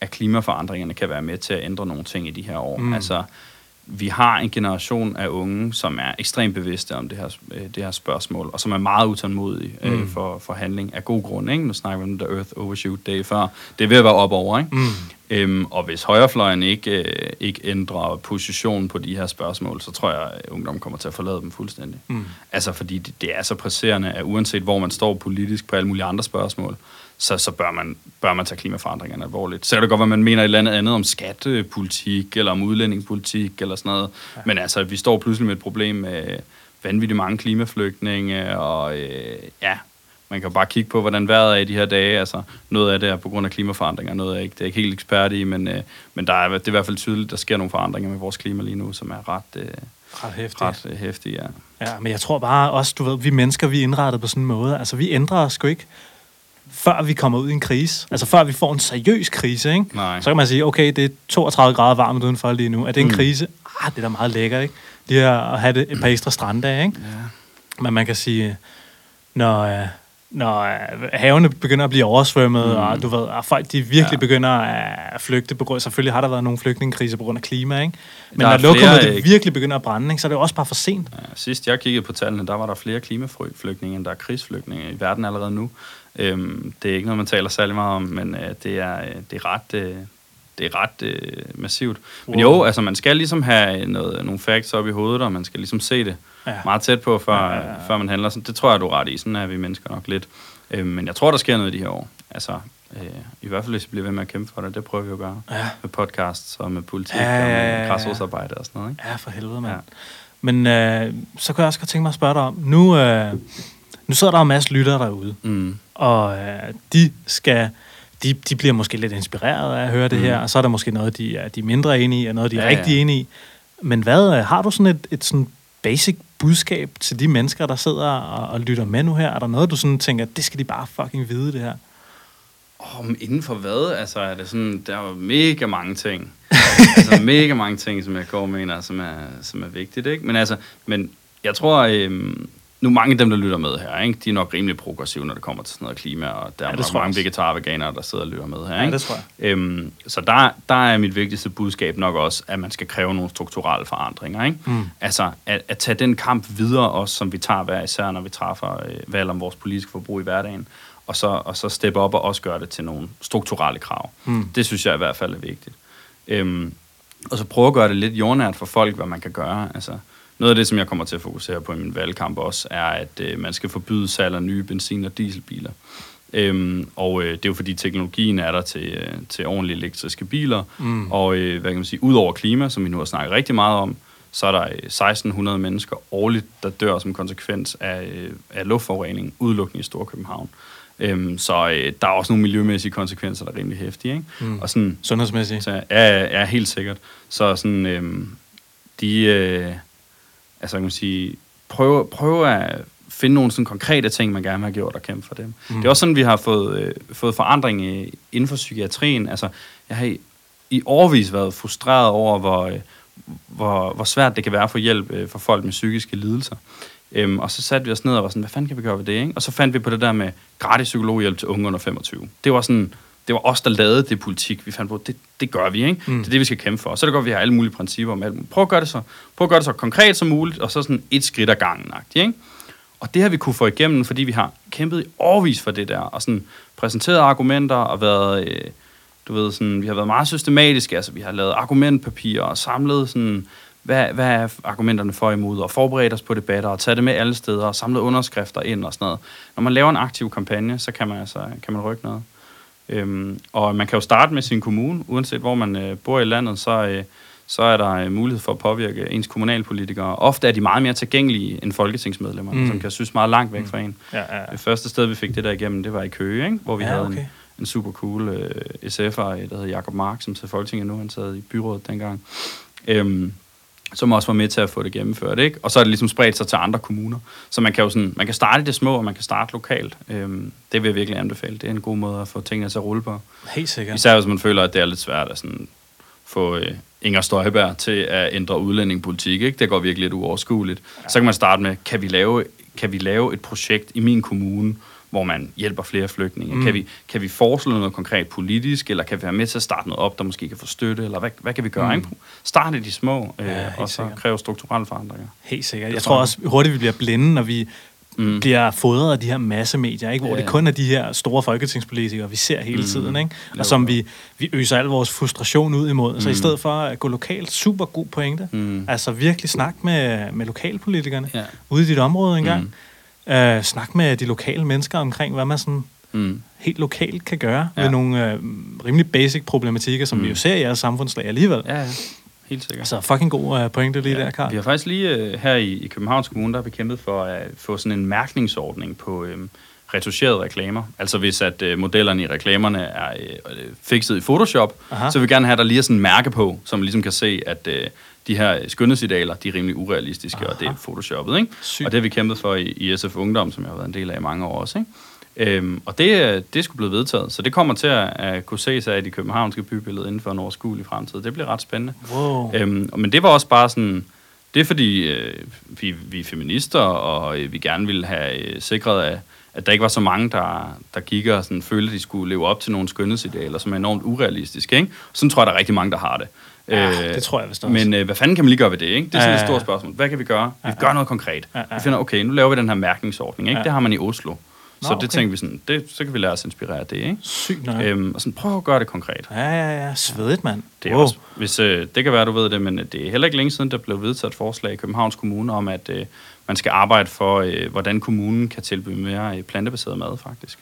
at klimaforandringerne kan være med til at ændre nogle ting i de her år. Mm. Altså, vi har en generation af unge, som er ekstremt bevidste om det her, øh, det her spørgsmål, og som er meget utålmodige øh, mm. for, for handling af god grund. Ikke? Nu snakker vi om The Earth Overshoot Day før. Det er ved at være op over. Ikke? Mm. Øhm, og hvis højrefløjen ikke, øh, ikke ændrer position på de her spørgsmål, så tror jeg, at ungdommen kommer til at forlade dem fuldstændig. Mm. Altså fordi det, det er så presserende, at uanset hvor man står politisk på alle mulige andre spørgsmål, så, så bør, man, bør man tage klimaforandringerne alvorligt. Så kan det godt være, man mener et eller andet andet om skattepolitik, eller om udlændingspolitik, eller sådan noget. Ja. Men altså, vi står pludselig med et problem med vanvittigt mange klimaflygtninge, og øh, ja, man kan bare kigge på, hvordan vejret er i de her dage. Altså, noget af det er på grund af klimaforandringer, noget er ikke, det er ikke helt ekspert i, men, øh, men der er, det er i hvert fald tydeligt, der sker nogle forandringer med vores klima lige nu, som er ret, øh, ret hæftige. Ret, øh, hæftige ja. ja, men jeg tror bare også, du ved, vi mennesker, vi er indrettet på sådan en måde. Altså, vi ændrer os sgu ikke før vi kommer ud i en krise. Altså før vi får en seriøs krise, ikke? Nej. Så kan man sige, okay, det er 32 grader varmt udenfor lige nu. Er det en mm. krise? Ah, det er da meget lækkert, ikke? Lige at have det et par ekstra stranddage, ikke? Ja. Men man kan sige, når, øh, når øh, havene begynder at blive oversvømmet, mm. og du ved, og folk de virkelig ja. begynder at flygte på grund selvfølgelig har der været nogle flygtningekriser på grund af klima, ikke? Men der når lokummet det virkelig begynder at brænde, ikke, så er det jo også bare for sent. Ja, sidst jeg kiggede på tallene, der var der flere klimaflygtninge, end der er krigsflygtninge i verden allerede nu. Øhm, det er ikke noget, man taler særlig meget om, men øh, det, er, øh, det er ret... Øh, det er ret øh, massivt. Men jo, altså man skal ligesom have noget, nogle facts op i hovedet, og man skal ligesom se det ja. meget tæt på, før, ja, ja, ja. før man handler. Sådan, det tror jeg, du er ret i. Sådan er vi mennesker nok lidt. Øh, men jeg tror, der sker noget i de her år. Altså, øh, i hvert fald hvis vi bliver ved med at kæmpe for det. Det prøver vi jo at gøre. Ja. Med podcasts og med politik ja, ja, ja, ja. og med græsrodsarbejde og sådan noget. Ikke? Ja, for helvede, mand. Ja. Men øh, så kan jeg også godt tænke mig at spørge dig om, nu, øh, nu sidder der en masse lyttere derude, mm. og øh, de skal de, de bliver måske lidt inspireret af at høre det mm. her, og så er der måske noget, de er, de er mindre enige i, og noget, de er ja, rigtig ja. enige i. Men hvad, øh, har du sådan et, et sådan basic budskab til de mennesker, der sidder og, og lytter med nu her? Er der noget, du sådan tænker, det skal de bare fucking vide, det her? Men inden for hvad? Altså, er det sådan, der er jo mega mange ting. altså, mega mange ting, som jeg går mener, som er, som er vigtigt, ikke? Men altså, men jeg tror, øhm, nu mange af dem, der lytter med her, ikke? de er nok rimelig progressive, når det kommer til sådan noget klima, og der ja, er nok mange vegetarer og veganere, der sidder og lytter med her. Ikke? Ja, det tror jeg. Øhm, så der, der er mit vigtigste budskab nok også, at man skal kræve nogle strukturelle forandringer. Ikke? Mm. Altså at, at tage den kamp videre også, som vi tager hver især, når vi træffer øh, valg om vores politiske forbrug i hverdagen, og så, og så steppe op og også gøre det til nogle strukturelle krav. Mm. Det synes jeg i hvert fald er vigtigt. Øhm, og så prøve at gøre det lidt jordnært for folk, hvad man kan gøre. Altså, noget af det, som jeg kommer til at fokusere på i min valgkamp også, er, at øh, man skal forbyde salg af nye benzin- og dieselbiler. Øhm, og øh, det er jo fordi teknologien er der til, øh, til ordentlige elektriske biler. Mm. Og øh, hvad kan man sige, ud over klima, som vi nu har snakket rigtig meget om, så er der 1600 øh, mennesker årligt, der dør som konsekvens af, øh, af luftforurening, udelukkende i Storkøbenhavn. Øhm, så øh, der er også nogle miljømæssige konsekvenser, der er rimelig hæftige. Ikke? Mm. Og sådan, Sundhedsmæssige? Så, ja, ja, helt sikkert. Så sådan, øh, de... Øh, altså kan man sige, prøve, prøve at finde nogle sådan konkrete ting, man gerne vil have gjort og kæmpe for dem. Mm. Det er også sådan, vi har fået, øh, fået forandring i, inden for psykiatrien. Altså, jeg har i, i årvis været frustreret over, hvor, øh, hvor, hvor svært det kan være at få hjælp øh, for folk med psykiske lidelser. Øhm, og så satte vi os ned og var sådan, hvad fanden kan vi gøre ved det? Ikke? Og så fandt vi på det der med gratis psykologhjælp til unge under 25. Det var sådan, det var os, der lavede det politik. Vi fandt på, det, det gør vi, ikke? Mm. Det er det, vi skal kæmpe for. Og så er det godt, at vi har alle mulige principper om alt. Prøv at gøre det så, prøv at gøre det så konkret som muligt, og så sådan et skridt ad gangen, ikke? Og det har vi kunne få igennem, fordi vi har kæmpet i overvis for det der, og sådan præsenteret argumenter og været, øh, du ved, sådan, vi har været meget systematiske, altså vi har lavet argumentpapirer og samlet sådan, hvad, hvad er argumenterne for og imod, og forberedt os på debatter, og tage det med alle steder, og samle underskrifter ind og sådan noget. Når man laver en aktiv kampagne, så kan man altså kan man rykke noget. Øhm, og man kan jo starte med sin kommune, uanset hvor man øh, bor i landet, så, øh, så er der øh, mulighed for at påvirke ens kommunalpolitikere. Ofte er de meget mere tilgængelige end folketingsmedlemmer, mm. som kan synes meget langt væk mm. fra en. Ja, ja, ja. Det første sted, vi fik det der igennem, det var i Køge, ikke? hvor vi ja, havde okay. en, en super cool øh, SF'er, der hedder Jakob Mark, som til Folketinget nu, han sad i byrådet dengang. Øhm, som også var med til at få det gennemført, ikke? Og så er det ligesom spredt sig til andre kommuner. Så man kan jo sådan, man kan starte i det små, og man kan starte lokalt. Øhm, det vil jeg virkelig anbefale. Det er en god måde at få tingene til at rulle på. Helt sikkert. Især hvis man føler, at det er lidt svært at sådan få øh, Inger Støjberg til at ændre udlændingepolitik, ikke? Det går virkelig lidt uoverskueligt. Ja. Så kan man starte med, kan vi lave, kan vi lave et projekt i min kommune, hvor man hjælper flere flygtninge? Mm. Kan, vi, kan vi foreslå noget konkret politisk, eller kan vi være med til at starte noget op, der måske kan få støtte, eller hvad, hvad kan vi gøre? Mm. Starte de små, øh, ja, og så sikkert. kræve strukturelle forandringer. Helt sikkert. Jeg, jeg tror også hurtigt, vi bliver blinde, når vi mm. bliver fodret af de her massemedier, ikke? hvor ja. det kun er de her store folketingspolitikere, vi ser hele mm. tiden, ikke? og som vi, vi øser al vores frustration ud imod. Mm. Så i mm. stedet for at gå lokalt, super god pointe. Mm. Altså virkelig snak med, med lokalpolitikerne ja. ude i dit område engang. Mm øh, snak med de lokale mennesker omkring, hvad man sådan mm. helt lokalt kan gøre ja. ved nogle øh, rimelig basic problematikker, som mm. vi jo ser i jeres samfundslag alligevel. Ja, ja. Helt sikkert. Så fucking god uh, pointe lige ja. der, Karl. Vi har faktisk lige uh, her i, i Københavns Kommune, der har bekæmpet for at få sådan en mærkningsordning på uh, retuscherede reklamer. Altså hvis at uh, modellerne i reklamerne er uh, fikset i Photoshop, Aha. så vil vi gerne have, at der lige er sådan en mærke på, som man ligesom kan se, at uh, de her skønhedsidealer, de er rimelig urealistiske, Aha. og det er photoshoppet, ikke? Sygt. Og det har vi kæmpet for i, i SF Ungdom, som jeg har været en del af i mange år også, ikke? Øhm, og det, det er sgu blevet vedtaget, så det kommer til at, at kunne ses af i de københavnske bybillede inden for en overskuelig fremtid. Det bliver ret spændende. Wow. Øhm, men det var også bare sådan, det er fordi, øh, vi, vi er feminister, og øh, vi gerne vil have øh, sikret, at, at der ikke var så mange, der, der gik og sådan, følte, at de skulle leve op til nogle skønhedsidealer, som er enormt urealistiske. Ikke? Sådan tror jeg, der er rigtig mange, der har det. Ja, øh, det tror jeg vist også. Men øh, hvad fanden kan man lige gøre ved det? Ikke? Det er sådan ja, et stort spørgsmål. Hvad kan vi gøre? Vi ja, ja. gør noget konkret. Ja, ja. Vi finder, okay, nu laver vi den her mærkningsordning. Ikke? Ja. Det har man i Oslo. Nå, så det okay. tænker vi sådan, det, så kan vi lade os inspirere af det, ikke? Sygt nok. Øhm, og sådan, prøv at gøre det konkret. Ja, ja, ja. Svedigt, mand. Det er wow. også, hvis, øh, det kan være, du ved det, men det er heller ikke længe siden, der blev vedtaget et forslag i Københavns Kommune om, at øh, man skal arbejde for, øh, hvordan kommunen kan tilbyde mere øh, plantebaseret mad, faktisk.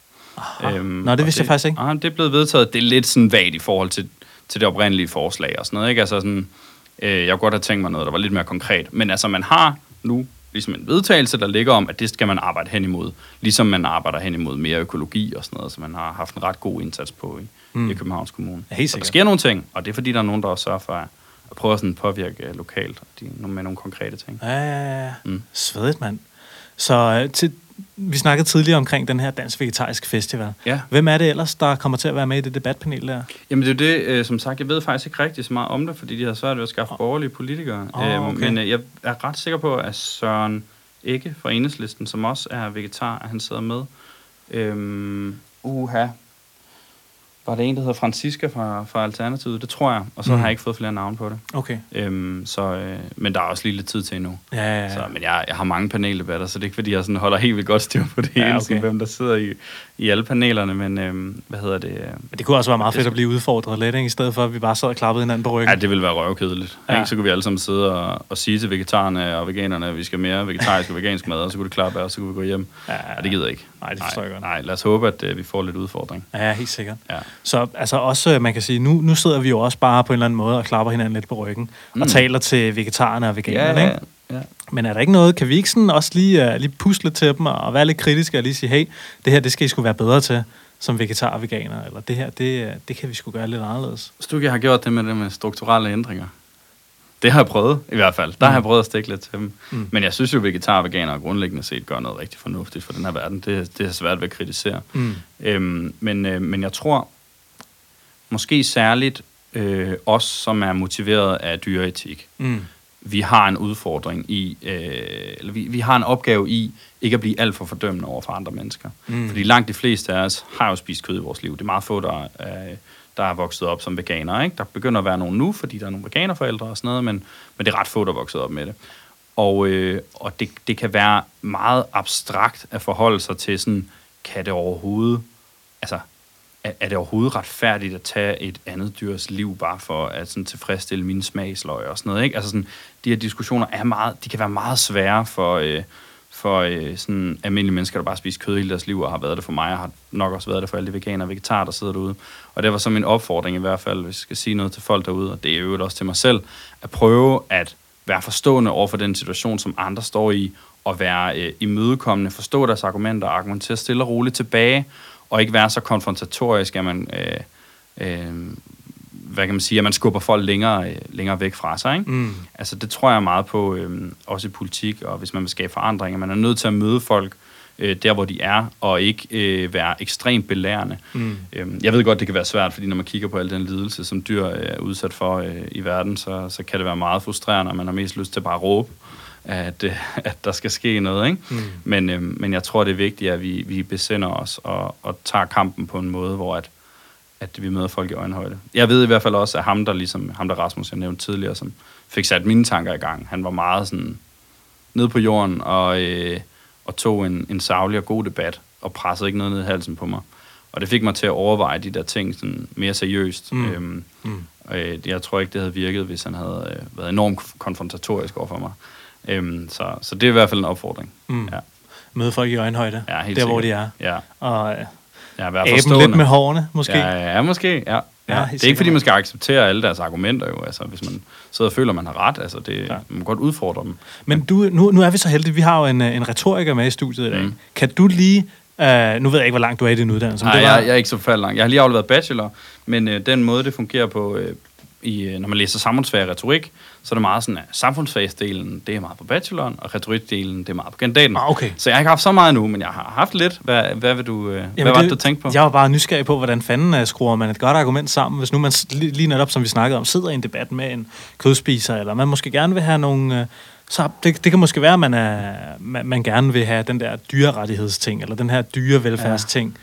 Øhm, Nå, det vidste det, jeg faktisk ikke. Ah, det er blevet vedtaget. Det er lidt sådan vagt i forhold til til det oprindelige forslag og sådan noget. Ikke? Altså sådan, øh, jeg kunne godt have tænkt mig noget, der var lidt mere konkret. Men altså, man har nu ligesom en vedtagelse, der ligger om, at det skal man arbejde hen imod. Ligesom man arbejder hen imod mere økologi og sådan noget, så man har haft en ret god indsats på i, mm. i Københavns Kommune. Ja, så der sker nogle ting, og det er fordi, der er nogen, der også sørger for at, at prøve at sådan påvirke lokalt de, med nogle konkrete ting. Ja, ja, ja. Mm. Svedigt, mand. Så øh, til, vi snakkede tidligere omkring den her Dansk Vegetarisk Festival. Ja. Hvem er det ellers, der kommer til at være med i det debatpanel der? Jamen det er jo det, øh, som sagt, jeg ved faktisk ikke rigtig så meget om det, fordi de har svært ved at skaffe oh. borgerlige politikere. Oh, okay. Men øh, jeg er ret sikker på, at Søren Ikke fra Enhedslisten, som også er vegetar, at han sidder med. Øhm, uha, var det en, der hedder Francisca fra, fra Alternativet? Det tror jeg. Og så mm. har jeg ikke fået flere navne på det. Okay. Øhm, så, øh, men der er også lige lidt tid til endnu. Ja, ja, ja. Så, men jeg, jeg har mange paneldebatter, så det er ikke, fordi jeg sådan holder helt vildt godt styr på det ja, hele, okay. hvem der sidder i, i alle panelerne. Men øhm, hvad hedder det? Øh, men det kunne også være meget fedt at blive udfordret lidt, ikke? i stedet for at vi bare sad og klappede hinanden på ryggen. Ja, det ville være røvkedeligt. Ja. Så kunne vi alle sammen sidde og, og sige til vegetarerne og veganerne, at vi skal mere vegetarisk og vegansk mad, og så kunne det klappe af, og så kunne vi gå hjem. Ja, ja, ja. ja det gider jeg ikke. Nej, det forstår jeg godt. Nej, lad os håbe, at uh, vi får lidt udfordring. Ja, helt sikkert. Ja. Så altså også, man kan sige, nu, nu sidder vi jo også bare på en eller anden måde og klapper hinanden lidt på ryggen, mm. og taler til vegetarerne og veganerne, ja, ikke? Ja. Men er der ikke noget, kan vi ikke sådan også lige, uh, lige pusle til dem og være lidt kritiske og lige sige, hey, det her, det skal I skulle være bedre til som vegetar og veganer, eller det her, det, det kan vi skulle gøre lidt anderledes. Stukke har gjort det med det med strukturelle ændringer. Det har jeg prøvet, i hvert fald. Der mm. har jeg prøvet at stikke lidt til dem. Mm. Men jeg synes jo, at vegetar og veganer grundlæggende set gør noget rigtig fornuftigt for den her verden. Det, det er svært ved at kritisere. Mm. Øhm, men, øh, men jeg tror, måske særligt øh, os, som er motiveret af dyreetik, mm. vi har en udfordring i, øh, eller vi, vi har en opgave i, ikke at blive alt for fordømmende over for andre mennesker. Mm. Fordi langt de fleste af os har jo spist kød i vores liv. Det er meget få, der, øh, der er vokset op som veganere. Ikke? Der begynder at være nogen nu, fordi der er nogle veganerforældre og sådan noget, men, men det er ret få, der er vokset op med det. Og, øh, og det, det kan være meget abstrakt at forholde sig til sådan, kan det overhovedet, altså, er, er det overhovedet retfærdigt at tage et andet dyrs liv bare for at sådan, tilfredsstille mine smagsløg og sådan noget, ikke? Altså sådan, de her diskussioner er meget, de kan være meget svære for, øh, for øh, sådan almindelige mennesker, der bare spiser kød hele deres liv og har været det for mig, og har nok også været det for alle de veganer og vegetarer, der sidder derude. Og det var så min opfordring i hvert fald, hvis jeg skal sige noget til folk derude, og det er jo også til mig selv, at prøve at være forstående over for den situation, som andre står i, og være øh, imødekommende, forstå deres argumenter og argumentere stille og roligt tilbage, og ikke være så konfrontatorisk, at man, øh, øh, hvad kan man sige, at man skubber folk længere, øh, længere væk fra sig. Ikke? Mm. Altså det tror jeg meget på, øh, også i politik, og hvis man vil skabe forandringer. Man er nødt til at møde folk øh, der, hvor de er, og ikke øh, være ekstremt belærende. Mm. Øh, jeg ved godt, det kan være svært, fordi når man kigger på al den lidelse, som dyr er udsat for øh, i verden, så, så kan det være meget frustrerende, og man har mest lyst til bare at råbe at, øh, at der skal ske noget. Ikke? Mm. Men, øh, men jeg tror, det er vigtigt, at vi, vi besinder os og, og tager kampen på en måde, hvor at, at vi møder folk i øjenhøjde. Jeg ved i hvert fald også, at ham der, ligesom, ham der Rasmus, jeg nævnte tidligere, som fik sat mine tanker i gang, han var meget sådan ned på jorden og, øh, og tog en, en savlig og god debat og pressede ikke noget ned i halsen på mig. Og det fik mig til at overveje de der ting sådan mere seriøst. Mm. Øhm, mm. Og jeg tror ikke, det havde virket, hvis han havde øh, været enormt konfrontatorisk over for mig. Øhm, så, så det er i hvert fald en opfordring. Mm. Ja. Møde folk i øjenhøjde, ja, helt der sikkert. hvor de er. Ja. Og ja, være aben lidt med hårene, måske. Ja, ja måske. Ja. Ja, ja, det er ikke, fordi man skal acceptere alle deres argumenter jo. Altså, hvis man sidder og føler, at man har ret, altså, det, ja. man må godt udfordre dem. Men du, nu, nu er vi så heldige, vi har jo en, en retoriker med i studiet i dag. Mm. Kan du lige Uh, nu ved jeg ikke, hvor langt du er i din uddannelse. Nej, var... jeg, jeg er ikke så forfærdelig langt. Jeg har lige afleveret bachelor, men uh, den måde, det fungerer på, uh, i, øh, når man læser samfundsfag og retorik, så er det meget sådan, at samfundsfagsdelen, det er meget på bacheloren, og retorikdelen, det er meget på kandidaten. Ah, okay. Så jeg har ikke haft så meget nu, men jeg har haft lidt. Hvad, hvad, vil du, øh, Jamen hvad var det, du tænkte på? Jeg var bare nysgerrig på, hvordan fanden uh, skruer man et godt argument sammen, hvis nu man lige, lige netop, som vi snakkede om, sidder i en debat med en kødspiser, eller man måske gerne vil have nogle... Uh, så det, det kan måske være, at man, er, man, man gerne vil have den der dyrerettighedsting, eller den her dyrevelfærdsting. Ja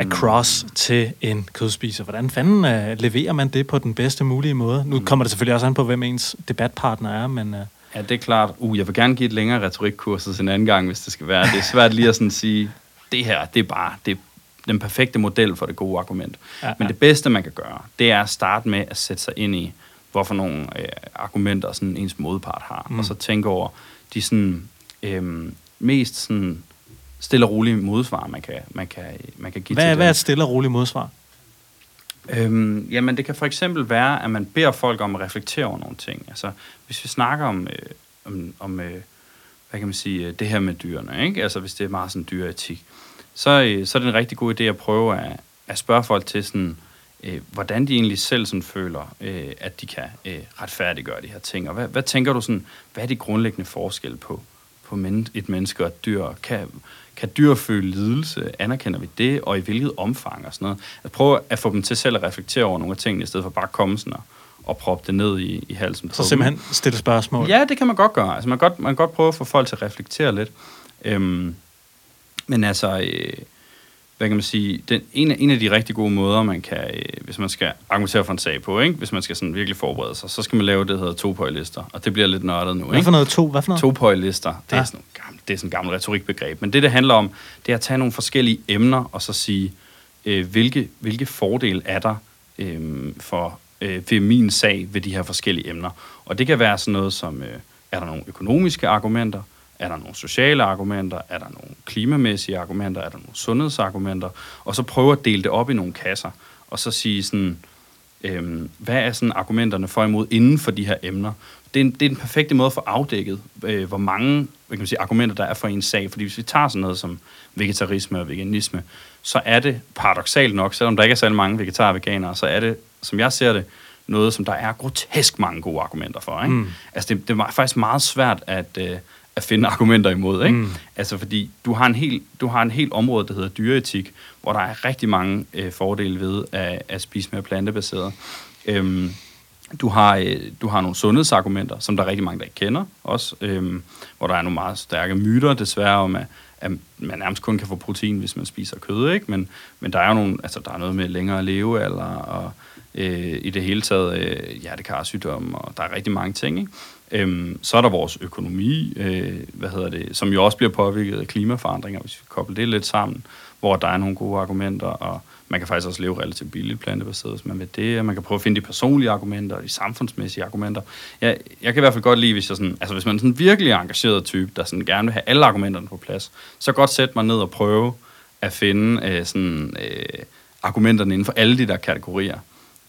across til en kødspiser. Hvordan fanden uh, leverer man det på den bedste mulige måde? Nu mm. kommer det selvfølgelig også an på, hvem ens debatpartner er, men... Uh... Ja, det er klart. Uh, jeg vil gerne give et længere retorikkursus en anden gang, hvis det skal være. Det er svært lige at sådan sige, det her, det er bare det er den perfekte model for det gode argument. Ja, Men ja. det bedste, man kan gøre, det er at starte med at sætte sig ind i, hvorfor nogle øh, argumenter sådan ens modpart har, mm. og så tænke over de sådan, øh, mest sådan stille og rolige modsvar, man kan, man kan, man kan give hvad, til Hvad er et stille og roligt modsvar? Øhm, jamen, det kan for eksempel være, at man beder folk om at reflektere over nogle ting. Altså, hvis vi snakker om, øh, om, om øh, hvad kan man sige, det her med dyrene, ikke? Altså, hvis det er meget sådan dyreetik, så, øh, så er det en rigtig god idé at prøve at, at spørge folk til sådan, øh, hvordan de egentlig selv sådan føler, øh, at de kan øh, retfærdiggøre de her ting. Og hvad, hvad tænker du sådan, hvad er de grundlæggende forskel på, på men, et menneske og et dyr? Kan, kan dyr føle lidelse? Anerkender vi det? Og i hvilket omfang og sådan noget? At prøve at få dem til selv at reflektere over nogle af tingene, i stedet for bare at komme sådan og, og proppe det ned i, i halsen Så simpelthen stille spørgsmål? Ja, det kan man godt gøre. Altså man kan godt, man kan godt prøve at få folk til at reflektere lidt. Øhm, men altså, øh, hvad kan man sige, den, en, af, en af de rigtig gode måder, man kan, øh, hvis man skal argumentere for en sag på, ikke? hvis man skal sådan virkelig forberede sig, så skal man lave det, der hedder to-pøjlister, og det bliver lidt nørdet nu. Hvad for noget to? Hvad for noget? To-pøjlister, det, ja. er sådan gammel, det er sådan et gammelt retorikbegreb, men det, det handler om, det er at tage nogle forskellige emner, og så sige, øh, hvilke, hvilke fordele er der øh, for øh, ved min sag ved de her forskellige emner. Og det kan være sådan noget som, øh, er der nogle økonomiske argumenter, er der nogle sociale argumenter? Er der nogle klimamæssige argumenter? Er der nogle sundhedsargumenter? Og så prøve at dele det op i nogle kasser, og så sige sådan, øhm, hvad er sådan argumenterne for imod inden for de her emner? Det er, en, det er den perfekte måde at få afdækket, øh, hvor mange hvad kan man sige, argumenter der er for en sag. Fordi hvis vi tager sådan noget som vegetarisme og veganisme, så er det paradoxalt nok, selvom der ikke er særlig mange vegetarer og veganere, så er det, som jeg ser det, noget, som der er grotesk mange gode argumenter for. Ikke? Mm. Altså det, det er faktisk meget svært at, øh, at finde argumenter imod. Ikke? Mm. Altså fordi du har, en hel, du har en helt område, der hedder dyreetik, hvor der er rigtig mange øh, fordele ved at, at spise mere plantebaseret. Øhm, Du har, øh, du har nogle sundhedsargumenter, som der er rigtig mange, der ikke kender også, øhm, hvor der er nogle meget stærke myter desværre om, at, at man nærmest kun kan få protein, hvis man spiser kød, ikke? Men, men der er jo nogle, altså der er noget med længere levealder og øh, i det hele taget øh, hjertekarsygdomme, og der er rigtig mange ting, ikke? Øhm, så er der vores økonomi, øh, hvad hedder det, som jo også bliver påvirket af klimaforandringer, hvis vi kobler det lidt sammen, hvor der er nogle gode argumenter, og man kan faktisk også leve relativt billigt plantebaseret, hvis man vil det, og man kan prøve at finde de personlige argumenter, de samfundsmæssige argumenter. Jeg, jeg kan i hvert fald godt lide, hvis jeg sådan, altså hvis man er sådan en virkelig engageret type, der sådan gerne vil have alle argumenterne på plads, så godt sætte mig ned og prøve at finde øh, sådan, øh, argumenterne inden for alle de der kategorier,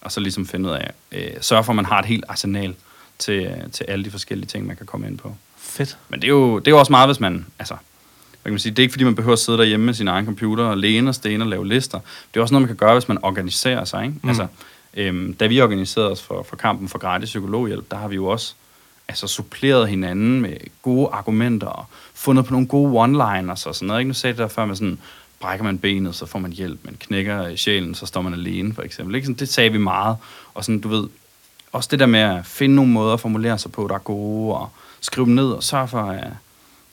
og så ligesom finde ud af, øh, sørge for, at man har et helt arsenal til, til alle de forskellige ting, man kan komme ind på. Fedt. Men det er jo, det er jo også meget, hvis man, altså, hvad kan man sige, det er ikke fordi, man behøver at sidde derhjemme med sin egen computer og læne og stene og lave lister. Det er også noget, man kan gøre, hvis man organiserer sig. Ikke? Mm. Altså, øhm, da vi organiserede os for, for kampen for gratis psykologhjælp, der har vi jo også altså, suppleret hinanden med gode argumenter og fundet på nogle gode one-liners og sådan noget. Ikke? Nu sagde det der før med sådan, brækker man benet, så får man hjælp. Man knækker sjælen, så står man alene, for eksempel. Ikke? Sådan, det sagde vi meget. Og sådan, du ved, også det der med at finde nogle måder at formulere sig på, der er gode, og skrive dem ned og sørge for at,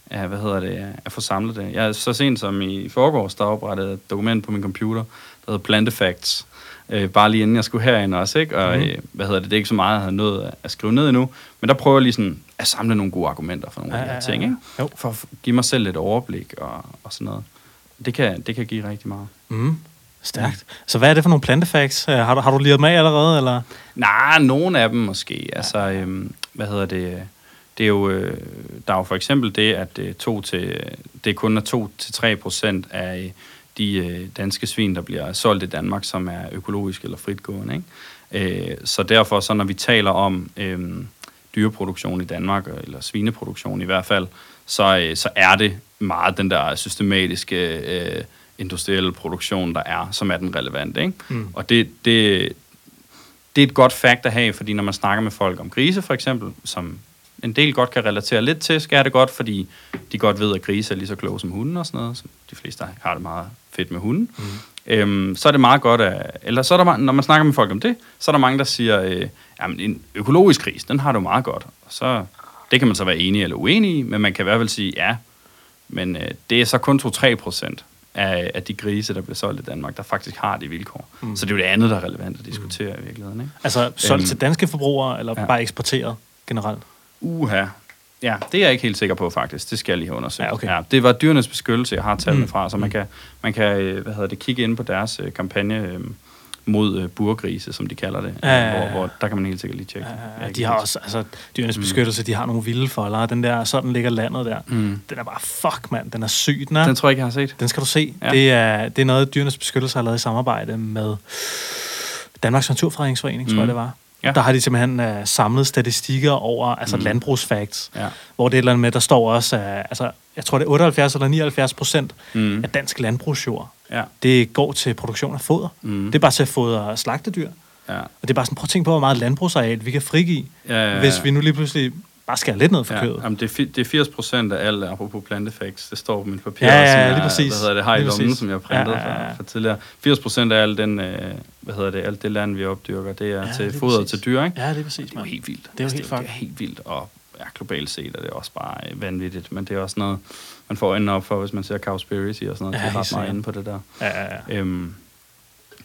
at, hvad hedder det, at få samlet det. Jeg er så sent som i forgårs, der oprettede et dokument på min computer, der hedder Plantefacts, øh, bare lige inden jeg skulle herind også, ikke? Og mm. øh, hvad hedder det, det er ikke så meget, jeg havde nået at skrive ned endnu, men der prøver jeg lige sådan at samle nogle gode argumenter for nogle ja, af de her ting, ikke? Jo. For at give mig selv lidt overblik og, og sådan noget. Det kan, det kan give rigtig meget. Mm. Stærkt. Så hvad er det for nogle plantefacts? Har du, har du lige med allerede, eller? Nej, nogle af dem måske. Altså, øhm, hvad hedder det? Det er jo, øh, der er jo for eksempel det, at det, to til, det kun er 2-3 procent af de øh, danske svin, der bliver solgt i Danmark, som er økologisk eller fritgående. Ikke? Øh, så derfor, så når vi taler om øh, dyreproduktion i Danmark, eller svineproduktion i hvert fald, så, øh, så er det meget den der systematiske øh, industrielle produktion, der er, som er den relevante. Ikke? Mm. Og det, det, det er et godt fakt at have, fordi når man snakker med folk om grise for eksempel, som en del godt kan relatere lidt til, skal det godt, fordi de godt ved, at grise er lige så kloge som hunden og sådan noget. Så de fleste har det meget fedt med hunden. Mm. Øhm, så er det meget godt, at, eller så er der, når man snakker med folk om det, så er der mange, der siger, øh, jamen en økologisk gris, den har du meget godt. Og så, det kan man så være enig eller uenig i, men man kan i hvert fald sige, ja, men øh, det er så kun 2-3 procent af, af de grise, der bliver solgt i Danmark, der faktisk har de vilkår. Mm. Så det er jo det andet, der er relevant at diskutere mm. i virkeligheden. Ikke? Altså solgt øhm, til danske forbrugere, eller ja. bare eksporteret generelt? Uha. Ja, det er jeg ikke helt sikker på faktisk. Det skal jeg lige have undersøgt. Ja, okay. ja, det var dyrenes beskyttelse, jeg har tallene mm. fra, så man kan, man kan øh, hvad hedder det, kigge ind på deres øh, kampagne øh, mod øh, burgrise, som de kalder det. Ja, ja, ja. Hvor, hvor, der kan man helt sikkert lige tjekke. Ja, ja, de har også, altså, dyrenes mm. beskyttelse, de har nogle vilde folder. Den der, sådan ligger landet der. Mm. Den er bare, fuck mand, den er syg, den er. Den tror jeg ikke, jeg har set. Den skal du se. Ja. Det, er, det er noget, dyrenes beskyttelse har lavet i samarbejde med Danmarks Naturfredningsforening, mm. tror jeg mm. det var. Ja. Der har de simpelthen uh, samlet statistikker over altså mm. landbrugsfacts, ja. hvor det er eller med, der står også, uh, altså, jeg tror det er 78 eller 79 procent mm. af dansk landbrugsjord, ja. det går til produktion af foder. Mm. Det er bare til at fodre slagtedyr. Ja. Og det er bare sådan, prøv at tænke på, hvor meget landbrugsareal vi kan frigive, ja, ja, ja. hvis vi nu lige pludselig bare skære lidt ned for ja, kødet. Jamen, det, er, det er 80 procent af alt, apropos plantefacts, det står på min papir, ja, ja, ja, lige præcis. hvad hedder det, har i lommen, som jeg har printet ja, ja, ja. For, for tidligere. 80 procent af alt, den, øh, hvad hedder det, alt det land, vi opdyrker, det er ja, til foder til dyr, ikke? Ja, det er præcis. Det er jo helt vildt. Det er jo altså, helt, er, det er helt vildt, og ja, globalt set er det også bare øh, vanvittigt, men det er også noget, man får øjnene op for, hvis man ser Cowspiracy og sådan noget, ja, det er ret meget inde på det der. Ja, ja, ja. Øhm,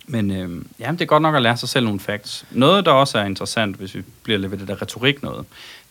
men øh, ja, det er godt nok at lære sig selv nogle facts. Noget, der også er interessant, hvis vi bliver lidt ved det der retorik noget,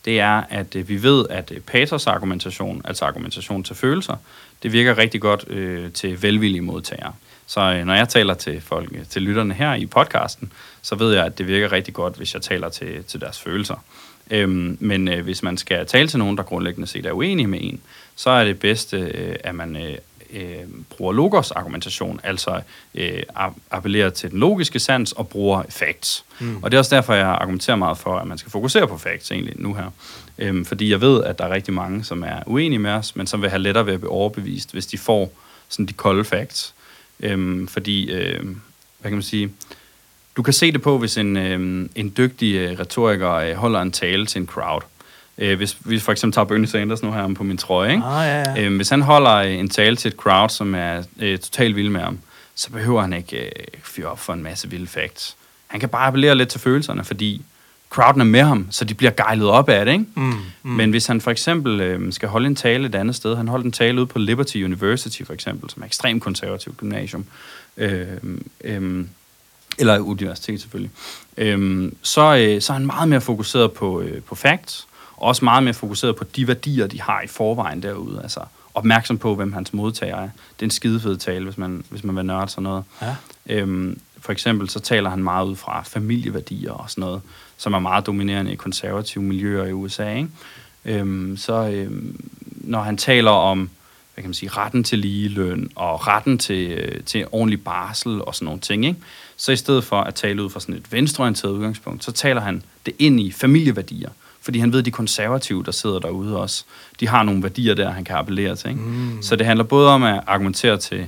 det er, at øh, vi ved, at øh, patos argumentation, altså argumentation til følelser, det virker rigtig godt øh, til velvillige modtagere. Så øh, når jeg taler til folk, øh, til lytterne her i podcasten, så ved jeg, at det virker rigtig godt, hvis jeg taler til, til deres følelser. Øhm, men øh, hvis man skal tale til nogen, der grundlæggende set er uenige med en, så er det bedste, øh, at man øh, øh, bruger logos argumentation, altså øh, appellerer til den logiske sans og bruger facts. Mm. Og det er også derfor, jeg argumenterer meget for, at man skal fokusere på facts egentlig nu her. Øhm, fordi jeg ved, at der er rigtig mange, som er uenige med os, men som vil have lettere ved at blive overbevist, hvis de får sådan de kolde facts. Øhm, fordi, øh, hvad kan man sige, du kan se det på, hvis en, øh, en dygtig øh, retoriker øh, holder en tale til en crowd. Øh, hvis vi for eksempel tager Bernie Sanders nu her på min trøje, ikke? Ah, ja, ja. Øh, hvis han holder øh, en tale til et crowd, som er øh, totalt vild med ham, så behøver han ikke øh, fyre op for en masse vilde facts. Han kan bare appellere lidt til følelserne, fordi crowden er med ham, så de bliver gejlet op af det, ikke? Mm, Mm. Men hvis han for eksempel øh, skal holde en tale et andet sted, han holdt en tale ude på Liberty University for eksempel, som er ekstremt konservativt gymnasium, øh, øh, eller universitet selvfølgelig, øh, så, øh, så er han meget mere fokuseret på, øh, på facts, og også meget mere fokuseret på de værdier, de har i forvejen derude. Altså opmærksom på, hvem hans modtager er. Det er en skidefed tale, hvis man, hvis man vil nørde sådan noget. Ja. Øhm, for eksempel så taler han meget ud fra familieværdier og sådan noget, som er meget dominerende i konservative miljøer i USA. Ikke? Øhm, så øhm, når han taler om hvad kan man sige, retten til ligeløn og retten til, øh, til ordentlig barsel og sådan nogle ting, ikke? så i stedet for at tale ud fra sådan et venstreorienteret udgangspunkt, så taler han det ind i familieværdier. Fordi han ved, at de konservative, der sidder derude også, de har nogle værdier der, han kan appellere til. Ikke? Mm. Så det handler både om at argumentere til,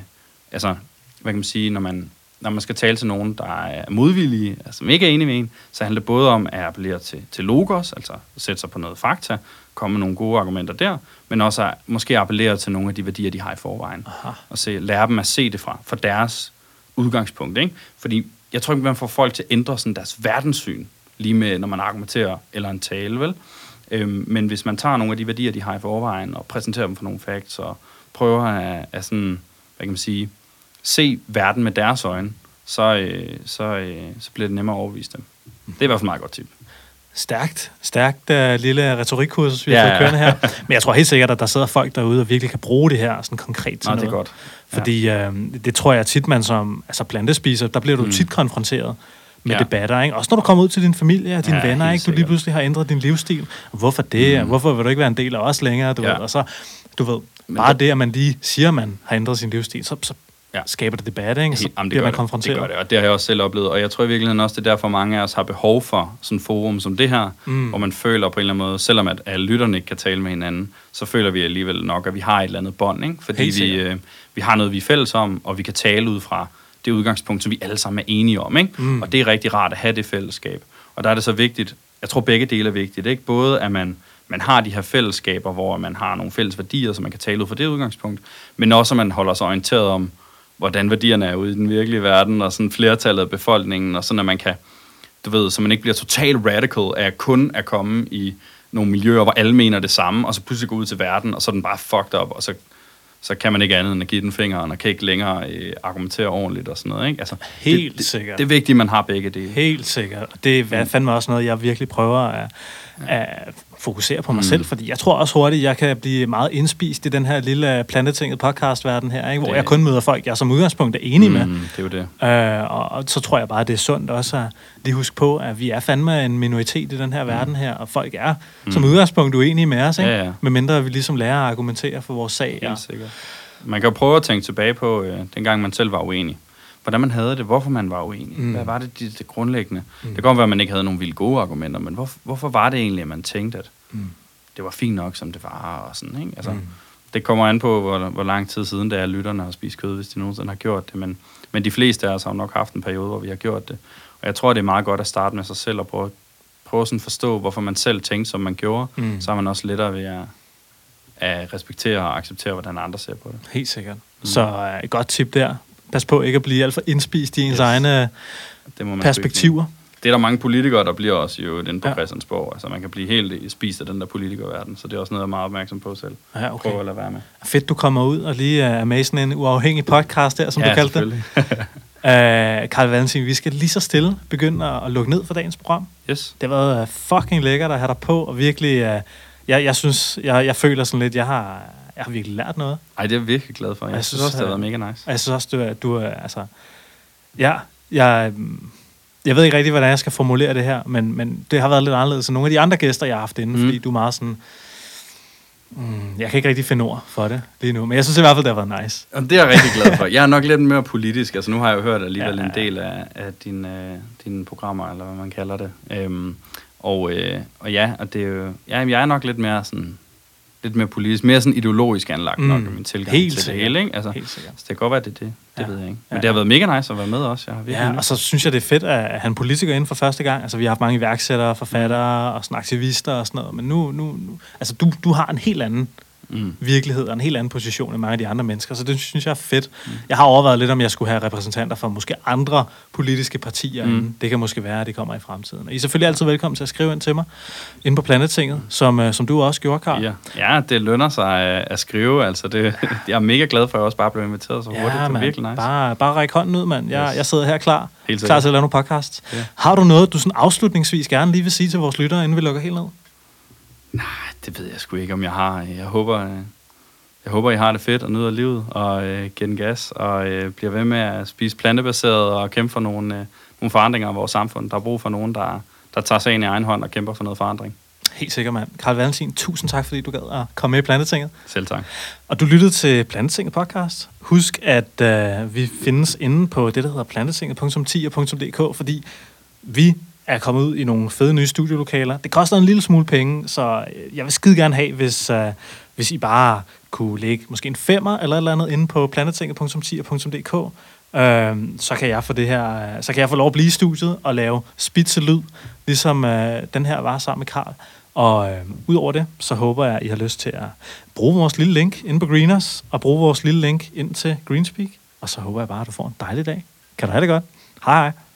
altså, hvad kan man sige, når man, når man skal tale til nogen, der er modvillige, altså som ikke er enige med en, så handler det både om at appellere til, til logos, altså at sætte sig på noget fakta, komme med nogle gode argumenter der, men også måske appellere til nogle af de værdier, de har i forvejen. Aha. Og se, lære dem at se det fra, fra deres udgangspunkt. Ikke? Fordi jeg tror ikke, man får folk til at ændre sådan deres verdenssyn, lige med, når man argumenterer eller en tale, vel? Øhm, men hvis man tager nogle af de værdier, de har i forvejen, og præsenterer dem for nogle facts, og prøver at, at sådan, hvad kan man sige, se verden med deres øjne, så, øh, så, øh, så bliver det nemmere at overbevise dem. Det er i hvert fald et meget godt tip. Stærkt, stærkt uh, lille retorikkursus, vi Ja, har ja. fået kørende her. Men jeg tror helt sikkert, at der sidder folk derude og virkelig kan bruge det her sådan konkret til Nå, noget. det er godt. Fordi øh, det tror jeg tit, man som altså plantespiser, der bliver du mm. tit konfronteret med Ja. ja. debatter. Ikke? Også når du kommer ud til din familie og dine Ja, ja, venner, ikke? du lige pludselig har ændret din livsstil. Hvorfor det? Mm. Hvorfor vil du ikke være en del af os længere? Du Ja. ved? Og så, du ved, Men bare der- det, at man lige siger, at man har ændret sin livsstil, så, så Ja. skaber det debat, ikke? Så Helt- Jamen, det bliver gør man det. konfronteret. Det gør det, og det har jeg også selv oplevet. Og jeg tror i virkeligheden også, det er derfor mange af os har behov for sådan et forum som det her, mm. hvor man føler på en eller anden måde, selvom at alle lytterne ikke kan tale med hinanden, så føler vi alligevel nok, at vi har et eller andet bånd, ikke? Fordi vi, øh, vi har noget, vi er fælles om, og vi kan tale ud fra det udgangspunkt, som vi alle sammen er enige om, ikke? Mm. Og det er rigtig rart at have det fællesskab. Og der er det så vigtigt, jeg tror begge dele er vigtigt, ikke? Både at man man har de her fællesskaber, hvor man har nogle fælles værdier, som man kan tale ud fra det udgangspunkt, men også at man holder sig orienteret om, hvordan værdierne er ude i den virkelige verden, og sådan flertallet af befolkningen, og sådan at man kan, du ved, så man ikke bliver totalt radical af kun at komme i nogle miljøer, hvor alle mener det samme, og så pludselig gå ud til verden, og så er den bare fucked up, og så, så kan man ikke andet end at give den fingeren, og kan ikke længere øh, argumentere ordentligt og sådan noget. Ikke? Altså, Helt det, det, sikkert. Det er vigtigt, at man har begge dele. Helt sikkert. Og det er fandme også noget, jeg virkelig prøver at, at fokusere på mig mm. selv, fordi jeg tror også hurtigt, jeg kan blive meget indspist i den her lille plantetinget podcastverden her, ikke? hvor Det- jeg kun møder folk, jeg som udgangspunkt er enig med. Mm, det er jo det. Øh, og, og så tror jeg bare, det er sundt også at lige huske på, at vi er fandme en minoritet i den her mm. verden her, og folk er mm. som udgangspunkt uenige med os, ikke? Ja, ja. medmindre vi ligesom lærer at argumentere for vores sag. Helt sikkert. Man kan jo prøve at tænke tilbage på, øh, dengang man selv var uenig. Hvordan man havde det, hvorfor man var uenig. Mm. Hvad var det, det, det grundlæggende? Mm. Det kan godt være, at man ikke havde nogle vildt gode argumenter, men hvor, hvorfor var det egentlig, at man tænkte, at Mm. det var fint nok, som det var, og sådan, ikke? Altså, Mm. Det kommer an på, hvor, hvor lang tid siden det er, at lytterne har spist kød, hvis de nogensinde har gjort det, men, men de fleste af os har nok haft en periode, hvor vi har gjort det. Og jeg tror, det er meget godt at starte med sig selv og prøve, prøve sådan at forstå, hvorfor man selv tænkte, som man gjorde, Mm. mm. så har man også lettere ved at, at respektere og acceptere, hvordan andre ser på det. Helt sikkert. Mm. Så øh, et godt tip der. Pas på ikke at blive alt for indspist i ens yes. egne Det må man sgu ikke perspektiver. Det er der mange politikere, der bliver også jo den på Ja. Christiansborg. Altså man kan blive helt spist af den der politikerverden, så det er også noget, jeg er meget opmærksom på selv. Ja, okay. Prøv at lade være med. Fedt, du kommer ud og lige er med i sådan en uafhængig podcast der, som ja, du kaldte det. Uh, Karl Valentin, vi skal lige så stille begynde at, at lukke ned for dagens program. yes. Det har været uh, fucking lækkert at have dig på, og virkelig, uh, jeg, jeg synes, jeg, jeg føler sådan lidt, jeg har, jeg har virkelig lært noget. Ej, det er jeg virkelig glad for. Jeg, Jeg synes, synes også, det har været mega nice. Og jeg synes også, du er, du er altså, ja, jeg, jeg ved ikke rigtig, hvordan jeg skal formulere det her, men, men det har været lidt anderledes end nogle af de andre gæster, jeg har haft inde, mm. Fordi du er meget sådan, mm, jeg kan ikke rigtig finde ord for det lige nu, men jeg synes i hvert fald, det har været nice. Jamen, det er jeg rigtig glad for. Jeg er nok lidt mere politisk. Altså, nu har jeg jo hørt alligevel Ja, ja, ja, en del af, af dine, øh, dine programmer, eller hvad man kalder det. Øhm, og, øh, og ja, og det er jo, ja, jeg er nok lidt mere sådan, lidt mere politisk, mere sådan ideologisk anlagt mm. nok, min tilgang Helt til sikkert. det hele, ikke? Altså, Helt sikkert. så det kan godt være, det det. Det Ja. ved jeg ikke. Ja, Men det har ja. været mega nice at være med også. Jeg har Ja, og så synes jeg, det er fedt at han er politiker inden for første gang. Altså, vi har haft mange iværksættere, forfattere Mm. og sådan aktivister og sådan noget. Men nu, nu, nu altså, du, du har en helt anden mm. virkelighed og en helt anden position end mange af de andre mennesker. Så det synes jeg er fedt. Mm. Jeg har overvejet lidt, om jeg skulle have repræsentanter fra måske andre politiske partier. Mm. Det kan måske være, at det kommer i fremtiden. Og I er selvfølgelig altid velkommen til at skrive ind til mig inde på Planettinget, som, uh, som du også gjorde, Karl. Ja. ja, det lønner sig at skrive. Altså det, jeg er mega glad for, at jeg også bare blev inviteret så hurtigt. Ja, det er virkelig nice. Bare, bare række hånden ud, mand. Jeg, yes. jeg sidder her klar, Helt klar til at lave nogle podcast. Ja. Har du noget, du sådan afslutningsvis gerne lige vil sige til vores lyttere, inden vi lukker helt ned? Nej, det ved jeg sgu ikke, om jeg har. Jeg håber, øh, jeg håber, I har det fedt og nyder livet og øh, giver den gas og øh, bliver ved med at spise plantebaseret og kæmpe for nogle, øh, nogle forandringer af vores samfund. Der er brug for nogen, der, der tager sig ind i egen hånd og kæmper for noget forandring. Helt sikkert, mand. Karl Valentin, tusind tak, fordi du gad at komme med i Plantetinget. Selv tak. Og du lyttede til Plantetinget podcast. Husk, at øh, vi findes inde på det, der hedder plantetinget.10.dk, fordi vi er kommet ud i nogle fede nye studiolokaler. Det koster en lille smule penge, så øh, jeg vil skide gerne have, hvis, uh, hvis I bare kunne lægge måske en femmer eller et eller andet inde på planetinget.10.dk. Uh, øh, så kan jeg få det her, så kan jeg få lov at blive i studiet og lave spidse lyd, ligesom uh, den her var sammen med Karl. Og øh, udover det, så håber jeg, at I har lyst til at bruge vores lille link ind på Greeners, og bruge vores lille link ind til Greenspeak. Og så håber jeg bare, at du får en dejlig dag. Kan du have det godt? Hej hej.